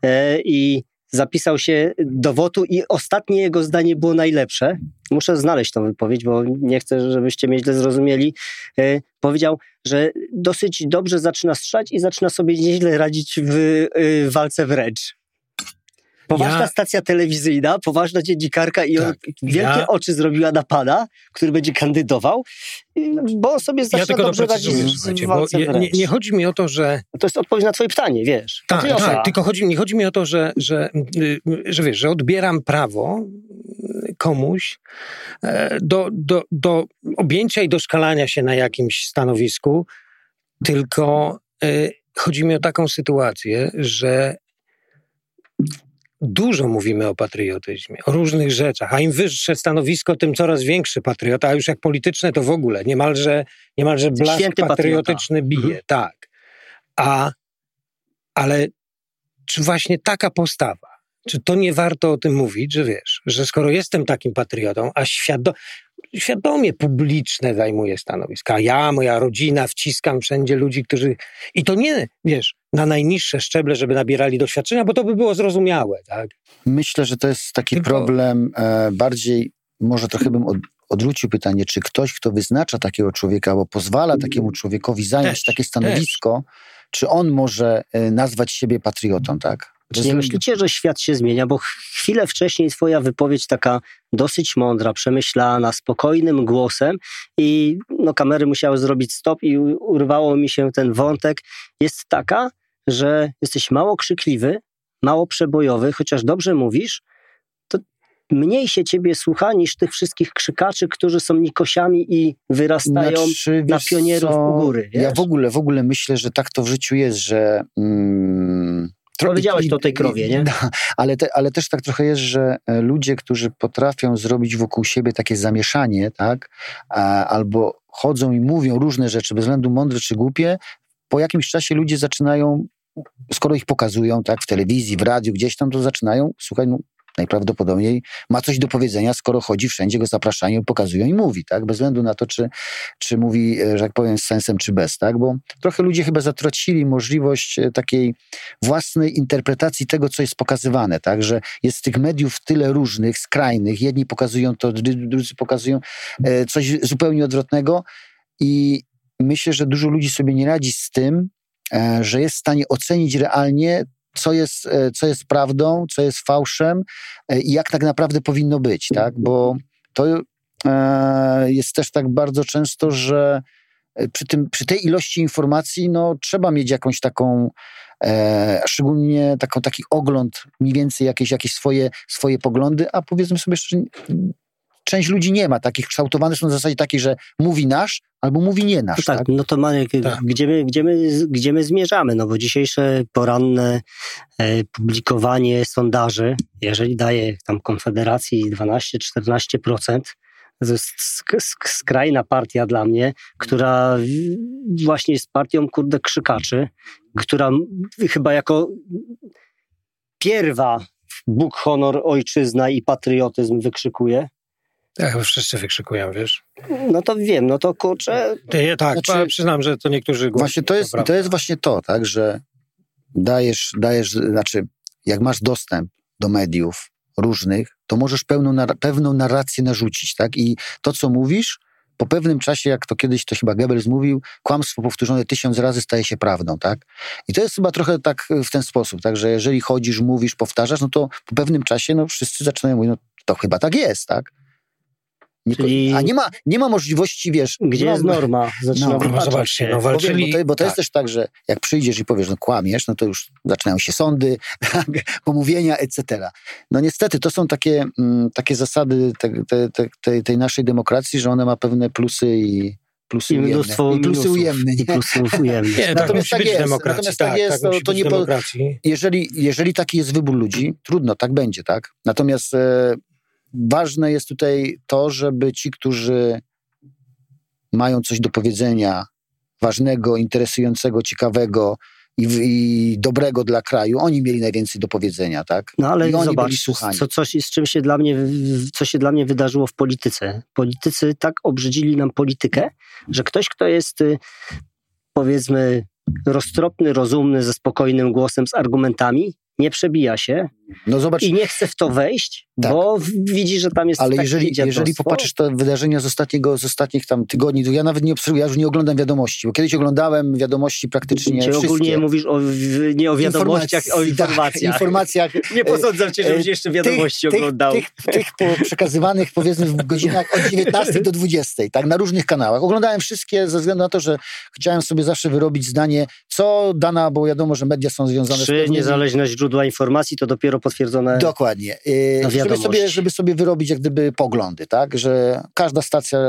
e, i zapisał się do wotu i ostatnie jego zdanie było najlepsze. Muszę znaleźć tą wypowiedź, bo nie chcę, żebyście mnie źle zrozumieli. E, powiedział, że dosyć dobrze zaczyna strzelać i zaczyna sobie nieźle radzić w e, walce wręcz. Poważna Ja- stacja telewizyjna, poważna dziennikarka i on Tak, wielkie ja- oczy zrobiła na pana, który będzie kandydował, bo on sobie zaczyna Ja tylko dobrze radzić słuchajcie, bo nie, nie chodzi mi o to, że To jest odpowiedź na twoje pytanie, wiesz. Tak, tak, tylko chodzi, nie chodzi mi o to, że, że, y, że wiesz, że odbieram prawo y, komuś e, do, do, do objęcia i doszkalania się na jakimś stanowisku, tylko y, chodzi mi o taką sytuację, że dużo mówimy o patriotyzmie, o różnych rzeczach, a im wyższe stanowisko, tym coraz większy patriota, a już jak polityczne to w ogóle, niemalże, niemalże blask Święty patriota. patriotyczny bije, Mhm. tak. A, ale czy właśnie taka postawa, czy to nie warto o tym mówić, że wiesz, że skoro jestem takim patriotą, a świado świadomie publiczne zajmuję stanowiska, ja, moja rodzina, wciskam wszędzie ludzi, którzy... I to nie, wiesz, na najniższe szczeble, żeby nabierali doświadczenia, bo to by było zrozumiałe, tak? Myślę, że to jest taki Tylko... problem e, bardziej, może trochę bym od, odwrócił pytanie, czy ktoś, kto wyznacza takiego człowieka, albo pozwala takiemu człowiekowi zająć też, takie stanowisko, też. czy on może e, nazwać siebie patriotą, tak? Czy nie myślicie, że świat się zmienia? Bo chwilę wcześniej twoja wypowiedź taka dosyć mądra, przemyślana, spokojnym głosem i no, kamery musiały zrobić stop i urwało mi się ten wątek, jest taka, że jesteś mało krzykliwy, mało przebojowy, chociaż dobrze mówisz, to mniej się ciebie słucha niż tych wszystkich krzykaczy, którzy są nikosiami i wyrastają znaczy, na pionierów co? u góry. Wiesz? Ja w ogóle, w ogóle myślę, że tak to w życiu jest, że... Mm, Powiedziałeś to o tej krowie, nie? ale, te, ale też tak trochę jest, że e, ludzie, którzy potrafią zrobić wokół siebie takie zamieszanie, tak, albo chodzą i mówią różne rzeczy, bez względu mądre czy głupie, po jakimś czasie ludzie zaczynają, skoro ich pokazują, tak, w telewizji, w radiu, gdzieś tam, to zaczynają, słuchaj, no, najprawdopodobniej ma coś do powiedzenia, skoro chodzi wszędzie, go zapraszają, pokazują i mówi, tak? Bez względu na to, czy, czy mówi, e, że jak powiem, z sensem, czy bez, tak? Bo trochę ludzie chyba zatracili możliwość e, takiej własnej interpretacji tego, co jest pokazywane, tak? Że jest tych mediów tyle różnych, skrajnych, jedni pokazują to, drudzy pokazują e, coś zupełnie odwrotnego i myślę, że dużo ludzi sobie nie radzi z tym, że jest w stanie ocenić realnie co jest, e, co jest prawdą, co jest fałszem e, i jak tak naprawdę powinno być, tak? Bo to e, jest też tak bardzo często, że przy, tym, przy tej ilości informacji no, trzeba mieć jakąś taką, e, szczególnie taką, taki ogląd, mniej więcej jakieś, jakieś swoje, swoje poglądy, a powiedzmy sobie szczerze, część ludzi nie ma takich kształtowanych, są w zasadzie takie, że mówi nasz albo mówi nie nasz. No tak, tak? no to Marek, tak. Gdzie, my, gdzie, my, gdzie my zmierzamy? No bo dzisiejsze poranne e, publikowanie sondaży, jeżeli daje tam Konfederacji 12-14%, to jest skrajna partia dla mnie, która właśnie jest partią, kurde, krzykaczy, która chyba jako pierwa Bóg, honor, ojczyzna i patriotyzm wykrzykuje. Tak, wszyscy wykrzykują, wiesz. No to wiem, no to kurczę. Ty, tak, znaczy, przyznam, że to niektórzy Właśnie to jest, to, to jest właśnie to, tak, że dajesz, dajesz, znaczy, jak masz dostęp do mediów różnych, to możesz pełną, pewną narrację narzucić, tak? I to, co mówisz, po pewnym czasie, jak to kiedyś to chyba Goebbels mówił, kłamstwo powtórzone tysiąc razy staje się prawdą, tak? I to jest chyba trochę tak w ten sposób, tak, że jeżeli chodzisz, mówisz, powtarzasz, no to po pewnym czasie, no wszyscy zaczynają mówić, no to chyba tak jest, tak? Nie, Czyli... A nie ma, nie ma możliwości, wiesz... Gdzie no, jest norma? Zaczyna no, no zobaczcie, no walczyli... Bo to, bo to tak. jest też tak, że jak przyjdziesz i powiesz, no kłamiesz, no to już zaczynają się sądy, tak, pomówienia, etc. No niestety, to są takie, m, mm, takie zasady te, te, te, tej naszej demokracji, że ona ma pewne plusy i, plusy I mnóstwo I plusy ujemne. I plusy ujemne. Nie, natomiast tak, tak jest. Natomiast tak, tak jest, tak, to, nie po, jeżeli, jeżeli taki jest wybór ludzi, trudno, tak będzie, tak? Natomiast e, ważne jest tutaj to, żeby ci, którzy mają coś do powiedzenia ważnego, interesującego, ciekawego i, i dobrego dla kraju, oni mieli najwięcej do powiedzenia, tak? No ale zobacz, co, coś, z czym się dla mnie, co się dla mnie wydarzyło w polityce. Politycy tak obrzydzili nam politykę, że ktoś, kto jest y, powiedzmy roztropny, rozumny, ze spokojnym głosem, z argumentami, nie przebija się no zobacz, i nie chce w to wejść, tak. bo widzi, że tam jest Ale jeżeli, jeżeli popatrzysz te wydarzenia z, ostatniego, z ostatnich tam tygodni, to ja nawet nie obserwuję, ja już nie oglądam wiadomości, bo kiedyś oglądałem wiadomości praktycznie Gdzie wszystkie. ogólnie mówisz o, nie o wiadomościach, o informacjach. Tak, informacjach. nie posądzam cię, żebyś jeszcze wiadomości tych, oglądał. Tych, tych, tych po przekazywanych powiedzmy w godzinach od 19 do 20, tak, na różnych kanałach. Oglądałem wszystkie ze względu na to, że chciałem sobie zawsze wyrobić zdanie, co dana, bo wiadomo, że media są związane Trzy z niezależne źródła informacji to dopiero potwierdzone. Dokładnie. Yy, żeby, sobie, żeby sobie wyrobić jak gdyby poglądy, tak? Że każda stacja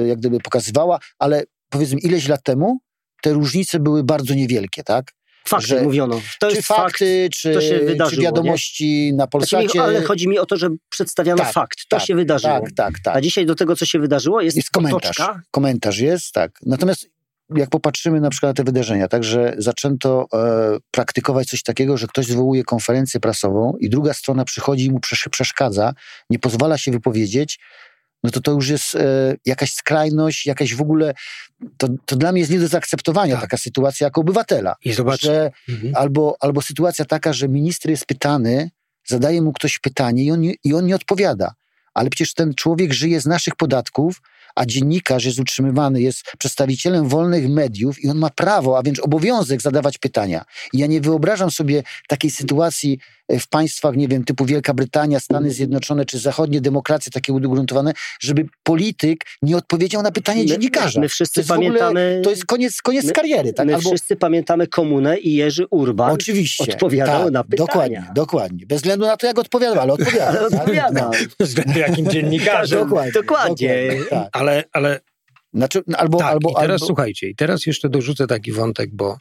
yy, jak gdyby pokazywała, ale powiedzmy ileś lat temu te różnice były bardzo niewielkie, tak? Fakty że, mówiono. To czy fakty, fakt, czy, to się wydarzyło, czy wiadomości nie? na Polsacie. Znaczy, ale chodzi mi o to, że przedstawiano tak, fakt. To tak, się wydarzyło. Tak, tak, tak. A dzisiaj do tego, co się wydarzyło, jest, jest komentarz. Otoczka. Komentarz jest, tak. Natomiast jak popatrzymy na przykład na te wydarzenia, tak, że zaczęto e, praktykować coś takiego, że ktoś zwołuje konferencję prasową i druga strona przychodzi i mu przeszkadza, nie pozwala się wypowiedzieć, no to to już jest e, jakaś skrajność, jakaś w ogóle, to, to dla mnie jest nie do zaakceptowania tak. taka sytuacja jako obywatela. I zobacz. Że, mhm. albo, albo sytuacja taka, że minister jest pytany, zadaje mu ktoś pytanie i on, i on nie odpowiada. Ale przecież ten człowiek żyje z naszych podatków, a dziennikarz jest utrzymywany, jest przedstawicielem wolnych mediów i on ma prawo, a więc obowiązek zadawać pytania. I ja nie wyobrażam sobie takiej sytuacji w państwach, nie wiem, typu Wielka Brytania, Stany Zjednoczone czy zachodnie demokracje takie ugruntowane, żeby polityk nie odpowiedział na pytanie my, dziennikarza. My wszyscy to pamiętamy... Ogóle, to jest koniec, koniec my, kariery. Tak? My Albo... wszyscy pamiętamy komunę i Jerzy Urban Oczywiście, odpowiadał tak, na pytania. Dokładnie, dokładnie. Bez względu na to, jak odpowiadał, ale odpowiadał. ale tak? odpowiadał. Bez względu jakim dziennikarzem. dokładnie. dokładnie. dokładnie tak. Ale, ale znaczy, no, albo, tak, albo, i teraz albo... słuchajcie, i teraz jeszcze dorzucę taki wątek, bo,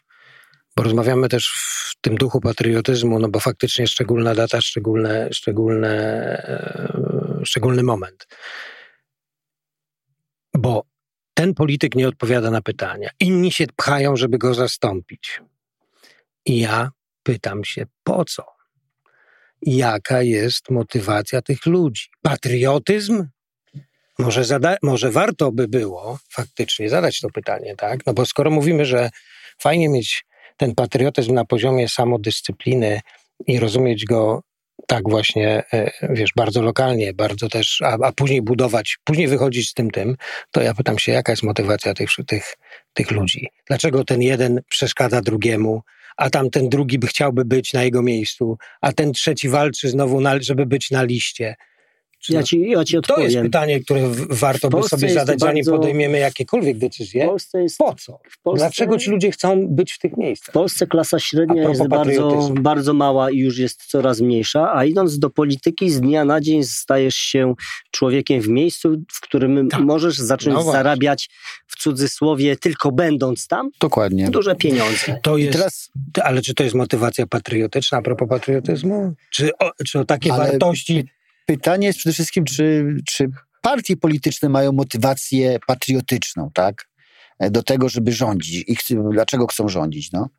bo rozmawiamy też w tym duchu patriotyzmu, no bo faktycznie szczególna data, szczególne, szczególne, e, szczególny moment. Bo ten polityk nie odpowiada na pytania. Inni się pchają, żeby go zastąpić. I ja pytam się, po co? Jaka jest motywacja tych ludzi? Patriotyzm? Może, zada- może warto by było faktycznie zadać to pytanie, tak? No bo skoro mówimy, że fajnie mieć ten patriotyzm na poziomie samodyscypliny i rozumieć go tak właśnie, e, wiesz, bardzo lokalnie, bardzo też, a, a, później budować, później wychodzić z tym tym, to ja pytam się, jaka jest motywacja tych, tych, tych ludzi? Dlaczego ten jeden przeszkadza drugiemu, a tamten drugi by chciałby być na jego miejscu, a ten trzeci walczy znowu, na, żeby być na liście? Ja ci, ja ci odpowiem. To jest pytanie, które warto by sobie zadać, zanim bardzo... podejmiemy jakiekolwiek decyzje. Jest... Po co? Polsce... Dlaczego ci ludzie chcą być w tych miejscach? W Polsce klasa średnia jest bardzo, bardzo mała i już jest coraz mniejsza, a idąc do polityki z dnia na dzień stajesz się człowiekiem w miejscu, w którym tak. możesz zacząć no zarabiać w cudzysłowie tylko będąc tam Dokładnie. duże pieniądze. To jest, teraz... Ale czy to jest motywacja patriotyczna a propos patriotyzmu? Czy o, czy o takie ale... wartości pytanie jest przede wszystkim, czy, czy partie polityczne mają motywację patriotyczną, tak? Do tego, żeby rządzić. I dlaczego chcą rządzić, no?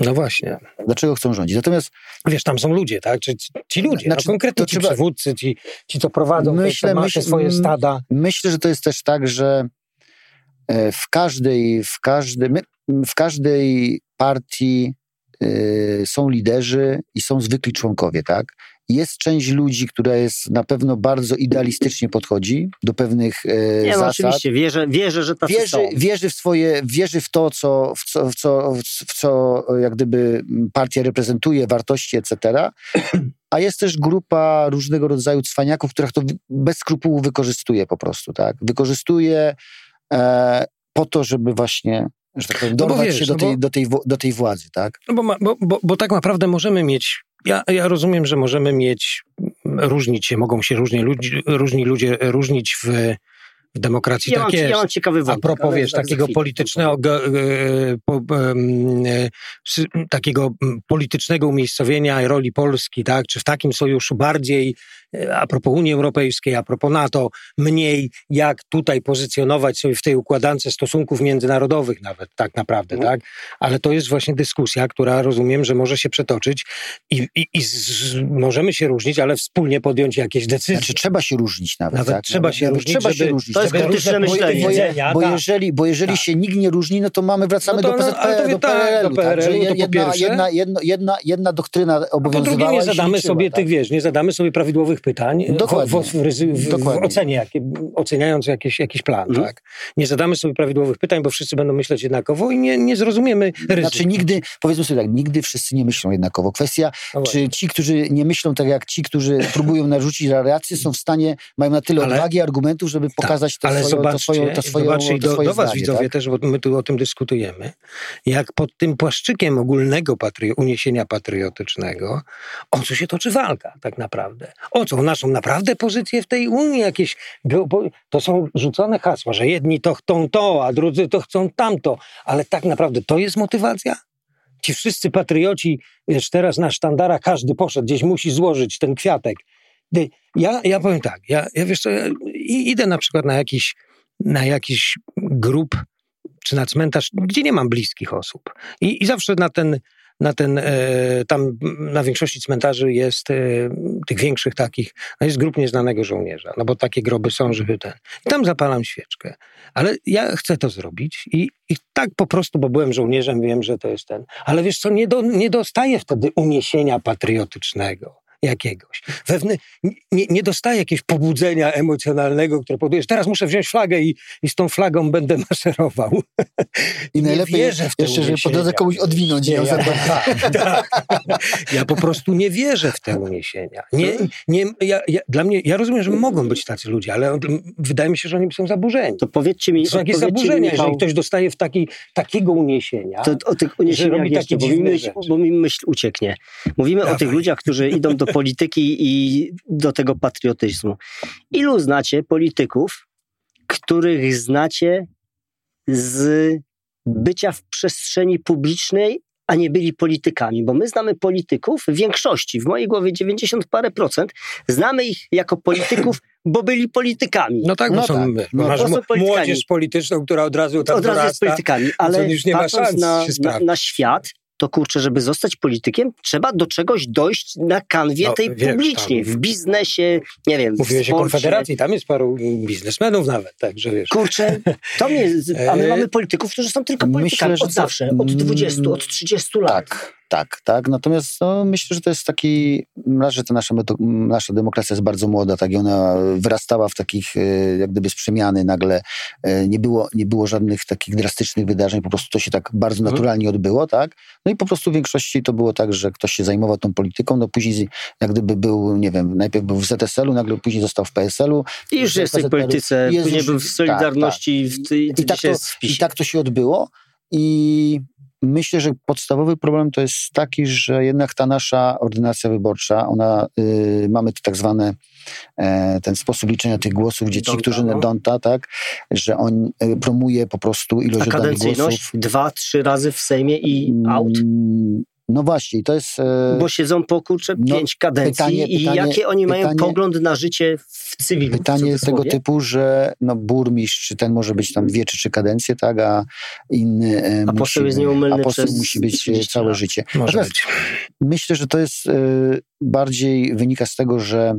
No właśnie. Dlaczego chcą rządzić? Natomiast... Wiesz, tam są ludzie, tak? Czy, ci ludzie, no znaczy, no konkretnie ci trzeba... przywódcy, ci, ci, co prowadzą myślę, te myśl, swoje stada. Myślę, że to jest też tak, że e, w każdej, w każdej, w każdej partii y, są liderzy i są zwykli członkowie, tak? Jest część ludzi, która jest na pewno bardzo idealistycznie podchodzi do pewnych e, Nie, no, zasad. No, oczywiście, wierzę, wierzę że ta wierzy, wierzy w swoje, wierzy w to, co, w co, w co, w co jak gdyby partia reprezentuje, wartości, etc. A jest też grupa różnego rodzaju cwaniaków, których to bez skrupułów wykorzystuje po prostu, tak? Wykorzystuje e, po to, żeby właśnie że tak powiem, no dorwać no wiesz, się do, tej, bo, do, tej, do tej władzy, tak? No bo, bo, bo, bo tak naprawdę możemy mieć ja, ja rozumiem, że możemy mieć, różnić się, mogą się różni, ludzi, różni ludzie różnić w, w demokracji. Ja, tak mam, ja mam ciekawy wątek. A propos, wiesz, takiego politycznego, e, e, takiego politycznego umiejscowienia roli Polski, tak? Czy w takim sojuszu bardziej a propos Unii Europejskiej, a propos NATO, mniej jak tutaj pozycjonować sobie w tej układance stosunków międzynarodowych nawet tak naprawdę, mhm. tak? Ale to jest właśnie dyskusja, która rozumiem, że może się przetoczyć i, i, i z, możemy się różnić, ale wspólnie podjąć jakieś decyzje. Znaczy trzeba się różnić nawet. Nawet tak? trzeba się różnić, trzeba żeby, się różnić. To jest krytyczne myślenie. Bo, bo, bo, tak. jeżeli, bo jeżeli tak. się nikt nie różni, no to mamy, wracamy no to, do PZP, no, do PRL-u. Tak, PRL tak? jedna, jedna, jedna, jedna, doktryna obowiązywała. Po drugie nie zadamy sobie tych, wiesz, nie zadamy sobie prawidłowych pytań Dokładnie. W, w, w, w ocenie, jak, oceniając jakiś, jakiś plan. Mhm. Tak? Nie zadamy sobie prawidłowych pytań, bo wszyscy będą myśleć jednakowo i nie, nie zrozumiemy ryzyka. Znaczy nigdy, powiedzmy sobie tak, nigdy wszyscy nie myślą jednakowo. Kwestia, no czy ci, którzy nie myślą tak jak ci, którzy próbują narzucić rację, są w stanie, mają na tyle ale, odwagi, argumentów, żeby tak, pokazać to, ale swoją, to swoją, to swoją, zobaczcie, swoje do, do was zdanie, widzowie tak? też, bo my tu o tym dyskutujemy, jak pod tym płaszczykiem ogólnego patri uniesienia patriotycznego, o co się toczy walka tak naprawdę? O O naszą naprawdę pozycję w tej Unii jakieś, to są rzucone hasła, że jedni to chcą to, a drudzy to chcą tamto, ale tak naprawdę to jest motywacja? Ci wszyscy patrioci, wiesz, teraz na sztandarach każdy poszedł, gdzieś musi złożyć ten kwiatek. Ja, ja powiem tak, ja, ja wiesz co, ja idę na przykład na jakiś, na jakiś grup czy na cmentarz, gdzie nie mam bliskich osób. I, i zawsze na ten, na ten, e, tam na większości cmentarzy jest, e, tych większych takich, no jest grup nieznanego żołnierza, no bo takie groby są, żeby ten. I tam zapalam świeczkę. Ale ja chcę to zrobić i, i tak po prostu, bo byłem żołnierzem, wiem, że to jest ten. Ale wiesz co, nie, do, nie dostaję wtedy uniesienia patriotycznego jakiegoś. Wewny, nie, nie dostaję jakiegoś pobudzenia emocjonalnego, które powoduje, że teraz muszę wziąć flagę i, i z tą flagą będę maszerował. I najlepiej wierzę w jeszcze, żeby po drodze komuś odwinąć. Nie, ja, tak, tak. ja po prostu nie wierzę w te uniesienia. Nie, nie, ja, ja, dla mnie, ja rozumiem, że mogą być tacy ludzie, ale wydaje mi się, że oni są zaburzeni. To powiedzcie mi... To są jakieś zaburzenia, mi, jeżeli ktoś dostaje w taki, takiego uniesienia. To o tych uniesieniach jeszcze, bo mi, myśl, bo mi myśl ucieknie. Mówimy Dawaj. o tych ludziach, którzy idą do polityki i do tego patriotyzmu. Ilu znacie polityków, których znacie z bycia w przestrzeni publicznej, a nie byli politykami, bo my znamy polityków w większości, w mojej głowie 90 parę procent, znamy ich jako polityków, bo byli politykami. No tak, bo no są, tak. No, masz młodzież polityczną, która od razu tam Od razu jest politykami, ale już nie patrząc na, na, na świat, to kurczę, żeby zostać politykiem, trzeba do czegoś dojść na kanwie no, tej wiesz, publicznej, tam. w biznesie, nie wiem, Mówiłeś o Konfederacji, tam jest paru biznesmenów nawet, także wiesz. Kurczę, to mnie, a my e, mamy polityków, którzy są tylko politykami Myślę, od zawsze, od 20, mm, od 30 lat. Tak, tak, tak. Natomiast no, myślę, że to jest taki, że ta nasza, nasza demokracja jest bardzo młoda, tak i ona wyrastała w takich, e, jak gdyby z przemiany nagle. E, nie było, nie było żadnych takich drastycznych wydarzeń, po prostu to się tak bardzo mhm. naturalnie odbyło, tak? No i po prostu w większości to było tak, że ktoś się zajmował tą polityką, no później jak gdyby był, nie wiem, najpierw był w ZSL-u, nagle później został w PSL-u. I już jest w tej polityce, później był w Solidarności. Tak, tak. I, i, tak to, I tak to się odbyło. I Myślę, że podstawowy problem to jest taki, że jednak ta nasza ordynacja wyborcza, ona, y, mamy tak zwane e, ten sposób liczenia tych głosów, gdzie ci, którzy no. Donta, tak, że on y, promuje po prostu ilość oddanych głosów. dwa, trzy razy w Sejmie i out? Mm, no właśnie, to jest... E, Bo siedzą po kurczę no, pięć kadencji pytanie, i pytanie, jakie oni pytanie, mają pogląd na życie w cywilu? Pytanie jest tego typu, że no, burmistrz, czy ten może być tam dwie czy trzy kadencje, tak, a inny e, a musi, jest nieumylny a poseł musi być całe życie. Może być. Myślę, że to jest e, bardziej wynika z tego, że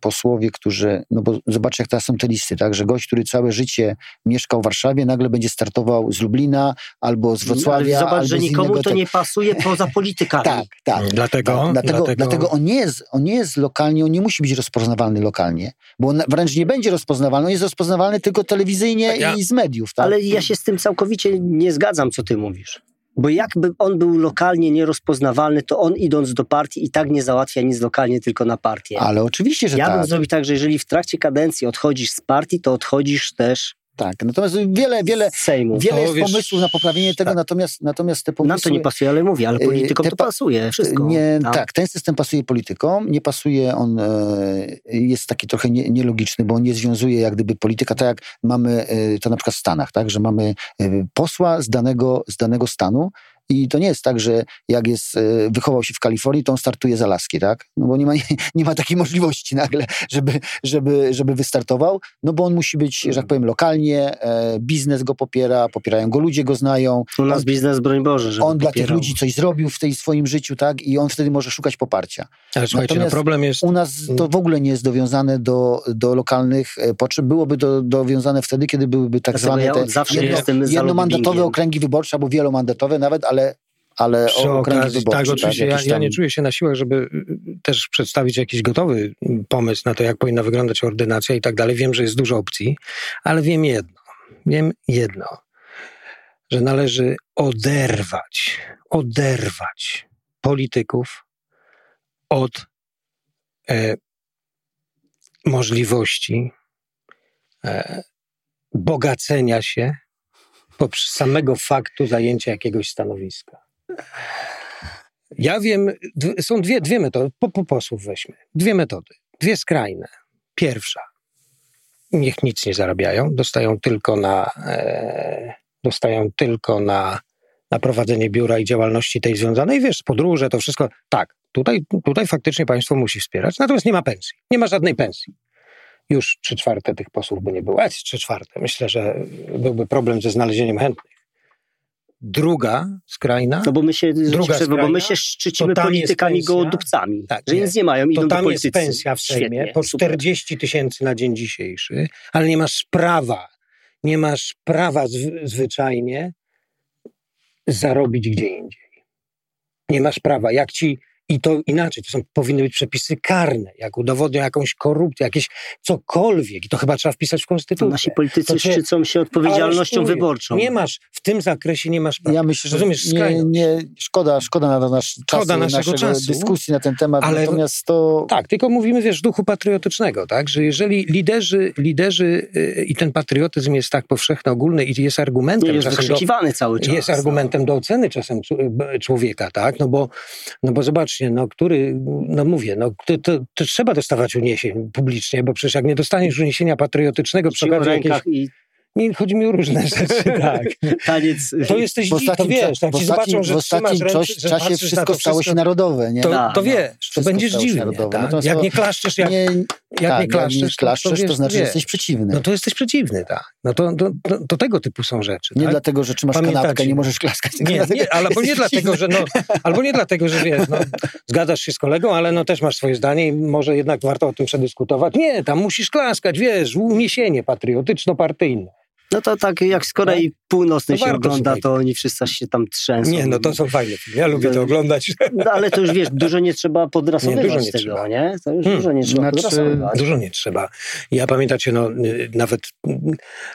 posłowie, którzy, no bo zobaczcie jak teraz są te listy, tak, że gość, który całe życie mieszkał w Warszawie, nagle będzie startował z Lublina albo z Wrocławia. Ale zobacz, że nikomu to tak... nie pasuje poza politykami. tak, tak. Dlatego, tak, dlatego, dlatego... dlatego on, nie jest, on nie jest lokalnie, on nie musi być rozpoznawalny lokalnie, bo on wręcz nie będzie rozpoznawalny, on jest rozpoznawalny tylko telewizyjnie ja... i z mediów. Tak? Ale ja się z tym całkowicie nie zgadzam, co ty mówisz. Bo jakby on był lokalnie nierozpoznawalny, to on idąc do partii i tak nie załatwia nic lokalnie, tylko na partię. Ale oczywiście, że ja tak. Ja bym zrobił tak, że jeżeli w trakcie kadencji odchodzisz z partii, to odchodzisz też tak, natomiast wiele, wiele, Sejmu. wiele jest wiesz, pomysłów na poprawienie tego, tak. natomiast, natomiast te pomysły... Nam to nie pasuje, ale mówię, ale y, politykom te, to pasuje, wszystko. Nie, tak, ten system pasuje politykom, nie pasuje, on e, jest taki trochę nie, nielogiczny, bo on nie związuje jak gdyby polityka, tak jak mamy e, to na przykład w Stanach, tak, że mamy e, posła z danego, z danego stanu, i to nie jest tak, że jak jest, e, wychował się w Kalifornii, to on startuje z Alaski, tak? No bo nie ma, nie ma takiej możliwości nagle, żeby, żeby, żeby wystartował, no bo on musi być, że tak powiem, lokalnie, e, biznes go popiera, popierają go ludzie, go znają. U nas on, biznes, broń Boże, żeby On popierał. dla tych ludzi coś zrobił w tej swoim życiu, tak? I on wtedy może szukać poparcia. Ale słuchajcie, no problem jest... U nas to w ogóle nie jest dowiązane do, do lokalnych e, potrzeb. Byłoby to dowiązane wtedy, kiedy byłyby tak zwane ja te jedno, jednomandatowe okręgi wyborcze albo wielomandatowe nawet, ale ale Przy o okazji, wyborczy, tak, oczywiście. Tak, ja, ja, nie czuję się na siłach, żeby y, też przedstawić jakiś gotowy pomysł na to, jak powinna wyglądać ordynacja i tak dalej. Wiem, że jest dużo opcji, ale wiem jedno. Wiem jedno, że należy oderwać, oderwać polityków od e, możliwości e, bogacenia się poprzez samego faktu zajęcia jakiegoś stanowiska. Ja wiem, są dwie, dwie metody, po, po posłów weźmy, dwie metody, dwie skrajne. Pierwsza, niech nic nie zarabiają, dostają tylko na, e, dostają tylko na, na prowadzenie biura i działalności tej związanej, wiesz, podróże, to wszystko, tak, tutaj, tutaj faktycznie państwo musi wspierać, natomiast nie ma pensji, nie ma żadnej pensji. Już trzy czwarte tych posłów by nie było. A trzy czwarte. Myślę, że byłby problem ze znalezieniem chętnych. Druga skrajna. No bo my się, Druga przerwę, bo my się skrajna, szczycimy jest politykami gołodupcami, Tak, że nie. nic nie mają, idą to do tam jest politycy. pensja w Sejmie Świetnie, po super. 40 tysięcy na dzień dzisiejszy, ale nie masz prawa, nie masz prawa zw- zwyczajnie zarobić gdzie indziej. Nie masz prawa. Jak ci, i to inaczej, to są, powinny być przepisy karne, jak udowodnią jakąś korupcję, jakieś cokolwiek, i to chyba trzeba wpisać w To konstytucję. nasi politycy To cię szczycą się odpowiedzialnością wyborczą. Nie masz, w tym zakresie nie masz prawa. Ja myślę, że Rozumiesz, nie, nie, szkoda, szkoda na nasz czas, Szkoda naszego naszego czasu. dyskusji na ten temat, Ale- natomiast to... Tak, tylko mówimy, wiesz, duchu patriotycznego, tak? Że jeżeli liderzy, liderzy yy, i ten patriotyzm jest tak powszechny, ogólny i jest argumentem Nie jest do, cały czas. jest argumentem do oceny czasem człowieka, tak? No bo, no bo zobaczcie, no który, no mówię, no to, to, to trzeba dostawać uniesień publicznie, bo przecież jak nie dostaniesz uniesienia patriotycznego przy okazji jakiejś, i nie, chodzi mi o różne rzeczy, tak. taniec. To jesteś, W dzi- to wiesz, jak w ci zobaczą, że w ostatnim trzymasz ręce, czasie że czasie wszystko to stało się narodowe, nie? to, to no. wiesz, to będziesz dziwny, tak? Natomiast Jak to nie klaszczesz, jak, nie, jak tak, nie jak klaszczesz, nie klaszczesz, to, to, wiesz, znaczy, że jesteś przeciwny. No to jesteś przeciwny, tak. No to, to, to, to tego typu są rzeczy. nie tak? dlatego, że trzymasz Pamiętacie? kanapkę, nie możesz klaskać. Nie, nie, albo nie jesteś dlatego, że no, albo nie dlatego, że wiesz, no, zgadzasz się z kolegą, ale no też masz swoje zdanie i może jednak warto o tym przedyskutować. Nie, tam musisz klaskać, wiesz, uniesienie patriotyczno-partyjne. No to tak jak z Korei Północnej No się ogląda, to oni wszyscy się tam trzęsą. Nie, no to są fajne filmy, ja lubię to oglądać. No, ale to już wiesz, dużo nie trzeba podrasowywać Nie, dużo nie tego, trzeba. nie? To już Hmm. dużo nie trzeba Znaczy. Dużo nie trzeba. Ja pamiętacie, no nawet y,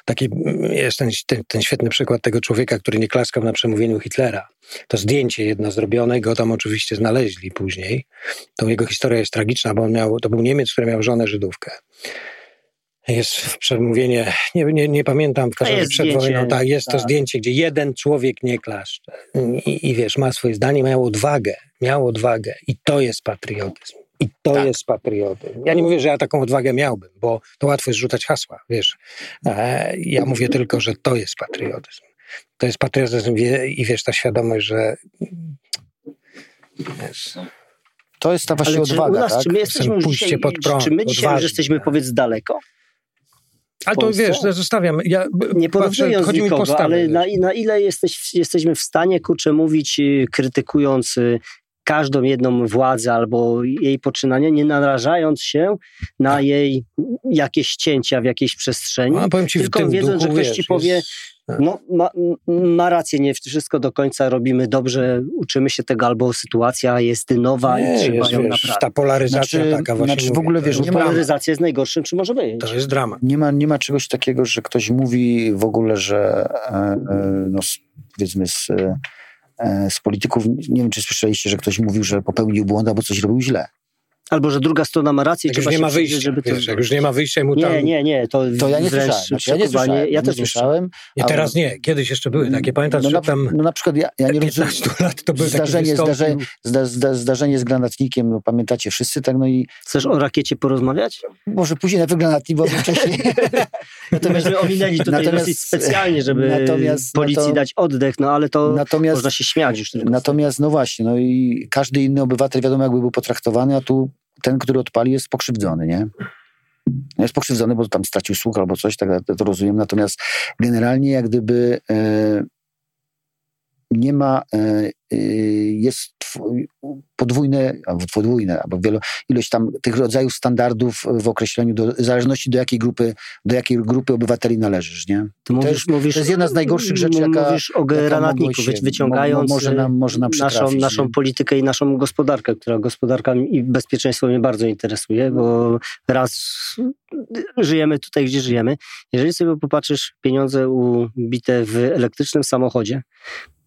taki y, jest ten, ten, ten świetny przykład tego człowieka, który nie klaskał na przemówieniu Hitlera. To zdjęcie jedno zrobione, go tam oczywiście znaleźli później. To jego historia jest tragiczna, bo on miał, to był Niemiec, który miał żonę Żydówkę. Jest przemówienie, nie, nie, nie pamiętam, w każdym razie przed zdjęcie, wojną, tak, jest to tak. zdjęcie, gdzie jeden człowiek nie klaszcze. I, I wiesz, ma swoje zdanie, miał odwagę, miał odwagę i to jest patriotyzm. I to Tak. jest patriotyzm. Ja nie mówię, że ja taką odwagę miałbym, bo to łatwo jest rzucać hasła, wiesz. E, ja mówię tylko, że to jest patriotyzm. To jest patriotyzm i wiesz, ta świadomość, że wiesz, To jest ta właśnie Ale czy odwaga, u nas, tak? czy my jesteśmy już pójście dzisiaj, pod prąd, czy my dzisiaj już jesteśmy, tak. powiedz, daleko? Ale to wiesz, zostawiam. Ja Nie porównując chodzi mi nikogo, postawy. ale na, na ile jesteś, jesteśmy w stanie, kurczę, mówić, y, krytykując y, każdą jedną władzę albo jej poczynania, nie narażając się na jej jakieś cięcia w jakiejś przestrzeni, No, powiem ci, tylko wiedząc, duchu, że ktoś wiesz, ci powie, jest- no ma, ma rację, nie wszystko do końca robimy dobrze, uczymy się tego, albo sytuacja jest nowa Nie, i trzeba jest, ją wiesz, naprawić. ta polaryzacja Znaczy- taka właśnie. znaczy w ogóle, wiesz, jest nie. Polaryzacja jest najgorszym, czy może być. To jest dramat. Nie ma, nie ma czegoś takiego, że ktoś mówi w ogóle, że e, e, no, powiedzmy z, e, z polityków, nie wiem czy słyszeliście, że ktoś mówił, że popełnił błąd albo coś robił źle. Albo, że druga strona ma rację, Jak już nie ma wyjścia, żeby to... wiesz, jak już nie ma wyjścia i mu tam... Nie, nie, nie, to, To ja nie wręcz słyszałem. Znaczy, ja nie słyszałem. Ja też nie słyszałem. Nie, teraz nie. Kiedyś jeszcze były takie. Pamiętasz, no, że na, tam no na przykład ja, ja nie rozumiem. 15 lat to były takie Zdarzenie, wystąpił. zdarzenie, zda, zda, zdarzenie z granatnikiem, no pamiętacie wszyscy, tak, no i Chcesz o rakiecie porozmawiać? może później na granatnik, bo wcześniej. To myśmy ominęli tutaj Natomiast- dosyć specjalnie, żeby natomiast- policji to- dać oddech, no ale to natomiast, można się śmiać już tylko. natomiast, no właśnie, no i każdy inny obywatel wiadomo jakby był potraktowany, a tu ten, który odpali jest pokrzywdzony, nie? Jest pokrzywdzony, bo tam stracił słuch albo coś, tak to, rozumiem. Natomiast generalnie jak gdyby e, nie ma, e, e, jest podwójne, albo podwójne, albo wielo, ilość tam tych rodzajów standardów w określeniu, do, w zależności do jakiej grupy, do jakiej grupy obywateli należysz, nie? Ty mówisz, jest- mówisz, to jest jedna z najgorszych rzeczy, jaka- Mówisz o granatniku, się- wy- wyciągając mo- może nam- może nam naszą, naszą politykę i naszą gospodarkę, która gospodarka i bezpieczeństwo mnie bardzo interesuje, bo raz żyjemy tutaj, gdzie żyjemy. Jeżeli sobie popatrzysz pieniądze ubite w elektrycznym samochodzie,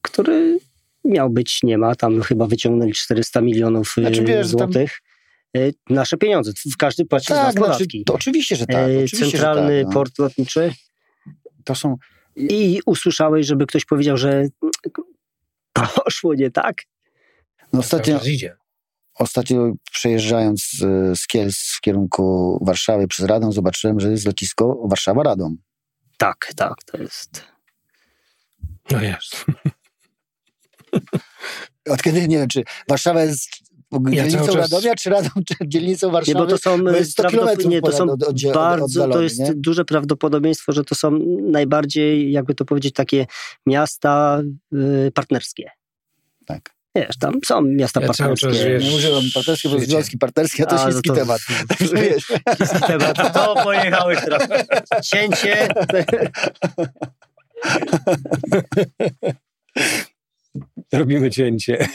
który miał być, nie ma, tam chyba wyciągnęli 400 milionów Znaczy, y, wiesz, tam- złotych. Y, Nasze pieniądze, w każdy płaci z nas znaczy, podatki. to oczywiście, że tak. E, Oczywiście, Centralny że tak, no. port lotniczy, To są, i usłyszałeś, żeby ktoś powiedział, że poszło nie tak? no ostatnio, ostatnio przejeżdżając z, z Kielc w kierunku Warszawy przez Radom, zobaczyłem, że jest lotnisko Warszawa-Radom. Tak, tak, to jest. No jest. Od kiedy, nie wiem, czy Warszawa jest dzielnicą czas- Radomia, czy, Radom, czy dzielnicą Nie, Warszawy? bo to są, bo jest 100 prawdopod- kilometrów nie, to są ponad od- od- bardzo, oddalony, to jest nie? duże prawdopodobieństwo, że to są najbardziej, jakby to powiedzieć, takie miasta y, partnerskie. Tak. Wiesz, tam są miasta Ja partnerskie. czas, wiesz, Nie używam partnerskie, bo związki partnerskie, a to A, no śliski to- temat. Temat. To pojechałeś teraz. Cięcie. Robimy cięcie.